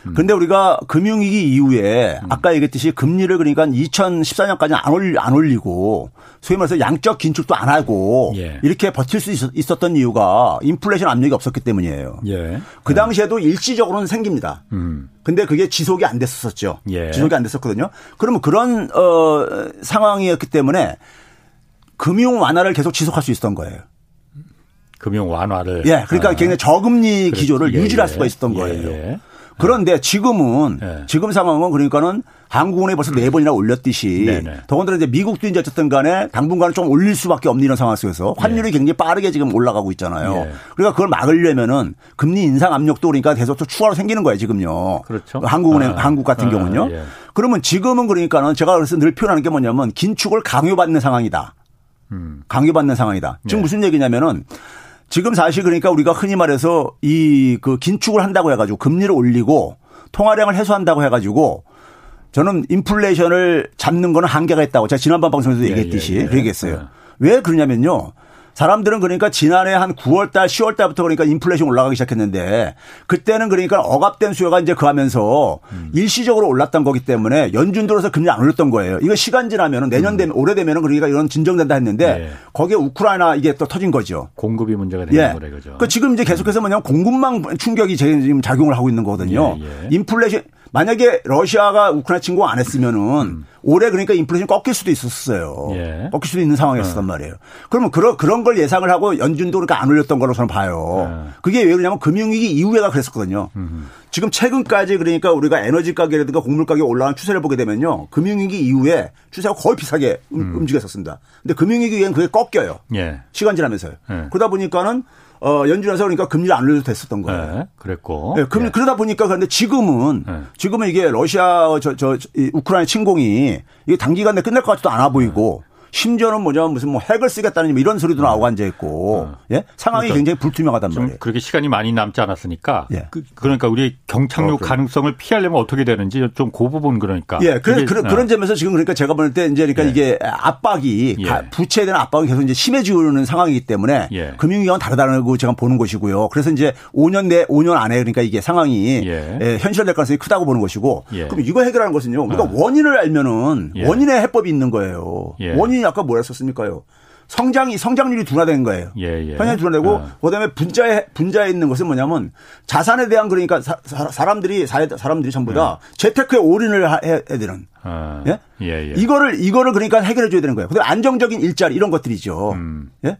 C: 음. 근데 우리가 금융위기 이후에 음. 아까 얘기했듯이 금리를 그러니까 2014년까지는 안, 올리, 안 올리고 소위 말해서 양적 긴축도 안 하고 예. 이렇게 버틸 수 있었, 던 이유가 인플레이션 압력이 없었기 때문이에요. 예. 그 당시에도 일시적으로는 생깁니다. 음. 근데 그게 지속이 안 됐었죠. 예. 지속이 안 됐었거든요. 그러면 그런 어 상황이었기 때문에 금융 완화를 계속 지속할 수 있었던 거예요.
A: 금융 완화를.
C: 예. 그러니까 아. 굉장히 저금리 기조를 예, 유지할 예. 수가 있었던 예, 거예요. 예. 그런데 지금은 네. 지금 상황은 그러니까는 한국은행이 벌써 네 번이나 올렸듯이 네 네. 더군다나 이제 미국도 이제 어쨌든 간에 당분간은 좀 올릴 수밖에 없는 이런 상황 속에서 환율이 네. 굉장히 빠르게 지금 올라가고 있잖아요. 네. 그러니까 그걸 막으려면은 금리 인상 압력도 그러니까 계속 또 추가로 생기는 거예요 지금요. 그렇죠. 한국은행 아. 한국 같은 아. 경우는요. 예. 그러면 지금은 그러니까는 제가 그래서 늘 표현하는 게 뭐냐면 긴축을 강요받는 상황이다. 음. 강요받는 상황이다. 지금 네. 무슨 얘기냐면은 지금 사실 그러니까 우리가 흔히 말해서 이 그 긴축을 한다고 해가지고 금리를 올리고 통화량을 해소한다고 해가지고 저는 인플레이션을 잡는 거는 한계가 있다고 제가 지난번 방송에서 예, 얘기했듯이 예, 예. 얘기했어요. 예. 왜 그러냐면요. 사람들은 그러니까 지난해 한 9월 달, 10월 달부터 그러니까 인플레이션 올라가기 시작했는데 그때는 그러니까 억압된 수요가 이제 그하면서 음. 일시적으로 올랐던 거기 때문에 연준 들어서 금리 안 올렸던 거예요. 이거 시간 지나면 내년 되면 음. 올해 되면은 그러니까 이런 진정된다 했는데 네. 거기에 우크라이나 이게 또 터진 거죠.
A: 공급이 문제가 되는 예. 거래
C: 그죠. 그 지금 이제 계속해서 뭐냐면 공급망 충격이 지금 작용을 하고 있는 거거든요. 예, 예. 인플레이션 만약에 러시아가 우크라이나 침공 안 했으면은 음. 올해 그러니까 인플레이션 꺾일 수도 있었어요. 예. 꺾일 수도 있는 상황이었단 어. 말이에요. 그러면 그런 그런 걸 예상을 하고 연준도 그러니까 안 올렸던 걸로 저는 봐요. 예. 그게 왜 그러냐면 금융위기 이후에가 그랬었거든요. 음. 지금 최근까지 그러니까 우리가 에너지 가격이라든가 곡물 가격 올라가는 추세를 보게 되면요. 금융위기 이후에 추세가 거의 비슷하게 음. 음. 움직였었습니다. 근데 금융위기 이후에는 그게 꺾여요. 예. 시간 지나면서요. 예. 그러다 보니까는 어, 연준에서 그러니까 금리를 안 올려도 됐었던 거예요. 네,
A: 그랬고.
C: 네, 금리, 네. 그러다 보니까 그런데 지금은 네. 지금은 이게 러시아 저, 저, 이 우크라이나 침공이 이게 단기간 내에 끝날 것 같지도 않아 보이고 심지어는 뭐냐면 무슨 뭐 핵을 쓰겠다는 이런 소리도 나오고 앉아 있고 네. 예? 상황이 그러니까 굉장히 불투명하단 말이에요.
A: 그렇게 시간이 많이 남지 않았으니까 예. 그, 러니까 우리 경착륙 어, 가능성을 피하려면 어떻게 되는지 좀 그 부분 그러니까.
C: 예, 그런 그런, 그런 점에서 지금 그러니까 제가 볼 때 이제 그러니까 예. 이게 압박이 예. 부채에 대한 압박이 계속 이제 심해지는 상황이기 때문에 예. 금융위기와는 다르다고 제가 보는 것이고요. 그래서 이제 5년 내 5년 안에 그러니까 이게 상황이 예. 예 현실될 가능성이 크다고 보는 것이고 예. 그럼 이거 해결하는 것은요. 우리가 어. 원인을 알면은 원인의 해법이 있는 거예요. 원인 이 아까 뭐였었습니까? 거예요. 성장이 성장률이 둔화된 거예요. 예, 예. 성장이 둔화되고 어. 그다음에 분자에 분자에 있는 것은 뭐냐면 자산에 대한 그러니까 사, 람들이 사람들이 전부 다 예. 재테크에 올인을 해야 되는. 어. 예? 예, 예. 이거를 이거를 그러니까 해결해 줘야 되는 거예요. 근데 안정적인 일자리 이런 것들이죠. 음. 예?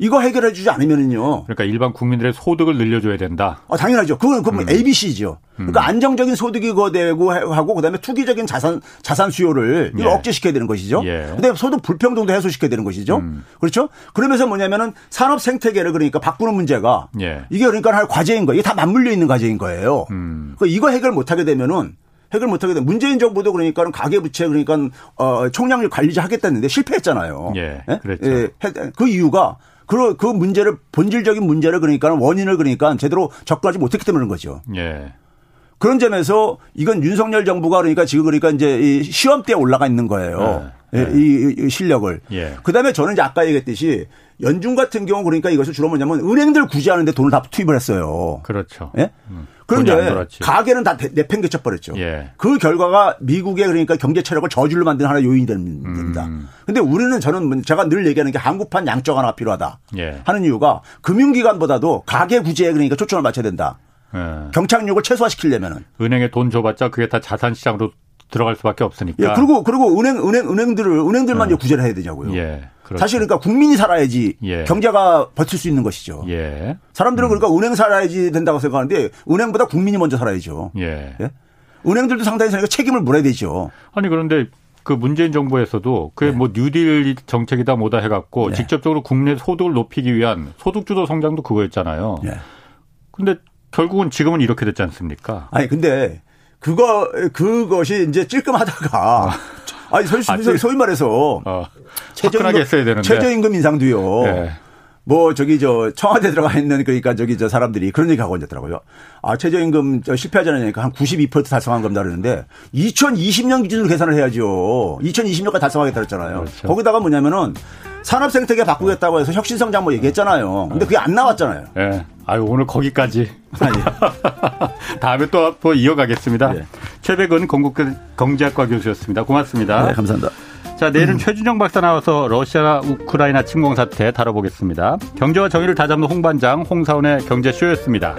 C: 이거 해결해 주지 않으면은요.
A: 그러니까 일반 국민들의 소득을 늘려줘야 된다.
C: 아, 당연하죠. 그건, 그건 음. ABC죠. 그러니까 음. 안정적인 소득이 되고 하고 그다음에 투기적인 자산 자산 수요를 이걸 예. 억제시켜야 되는 것이죠. 예. 그다음에 소득 불평등도 해소시켜야 되는 것이죠. 음. 그렇죠? 그러면서 뭐냐면은 산업 생태계를 그러니까 바꾸는 문제가 예. 이게 그러니까 할 과제인 거예요. 이게 다 맞물려 있는 과제인 거예요. 음. 그러니까 이거 해결 못 하게 되면은 해결 못하게 돼. 문재인 정부도 그러니까 는 가계부채 그러니까 어 총량률 관리자 하겠다는데 실패했잖아요. 예,
A: 예? 그렇죠. 예,
C: 그 이유가 그, 그 문제를 본질적인 문제를 그러니까 원인을 그러니까 제대로 접근하지 못했기 때문인 거죠. 예. 그런 점에서 이건 윤석열 정부가 그러니까 지금 그러니까 이제 이 시험 때 올라가 있는 거예요. 네. 네. 이, 이, 실력을. 예. 그 다음에 저는 이제 아까 얘기했듯이 연준 같은 경우 그러니까 이것을 주로 뭐냐면 은행들 구제하는데 돈을 다 투입을 했어요.
A: 그렇죠.
C: 예? 음. 그런데 가게는 다 내팽개쳐 버렸죠. 예. 그 결과가 미국의 그러니까 경제 체력을 저질로 만드는 하나의 요인이 됩니다. 음. 근데 우리는 저는 뭐 제가 늘 얘기하는 게 한국판 양적 하나가 필요하다 예. 하는 이유가 금융기관보다도 가계 구제에 그러니까 초점을 맞춰야 된다. 예. 경착륙을 최소화시키려면은
A: 은행에 돈 줘봤자 그게 다 자산 시장으로 들어갈 수밖에 없으니까.
C: 예, 그리고 그리고 은행 은행 은행들을 은행들만 네. 구제를 해야 되냐고요. 예. 그렇죠. 사실 그러니까 국민이 살아야지 예. 경제가 버틸 수 있는 것이죠. 예. 사람들은 음. 그러니까 은행 살아야지 된다고 생각하는데 은행보다 국민이 먼저 살아야죠. 예. 예? 은행들도 상당히 책임을 물어야 되죠.
A: 아니 그런데 그 문재인 정부에서도 그게 네. 뭐 뉴딜 정책이다 뭐다 해갖고 네. 직접적으로 국내 소득을 높이기 위한 소득주도 성장도 그거였잖아요. 네. 근데 결국은 지금은 이렇게 됐지 않습니까?
C: 아니 근데 그거 그것이 이제 찔끔하다가 아. 아니 소위, 아, 소위 말해서 어.
A: 최저임금,
C: 최저임금 인상도요. 네. 뭐 저기 저 청와대 들어가 있는 그러니까 저기 저 사람들이 그런 얘기 하고 있더라고요. 아 최저임금 실패하지 않으니까 한92% 달성한 겁니다 그러는데 2020년 기준으로 계산을 해야죠. 2020년까지 달성하겠다 그랬잖아요. 그렇죠. 거기다가 뭐냐면은 산업 생태계 바꾸겠다고 해서 혁신성장 뭐 얘기했잖아요. 근데 그게 안 나왔잖아요. 예.
A: 네. 아유 오늘 거기까지. 다음에 또, 또 이어가겠습니다. 네. 최백은 건국대 경제학과 교수였습니다. 고맙습니다.
C: 네, 감사합니다.
A: 자, 내일은 음. 최준영 박사 나와서 러시아 우크라이나 침공 사태 다뤄보겠습니다. 경제와 정의를 다잡는 홍반장 홍사원의 경제쇼였습니다.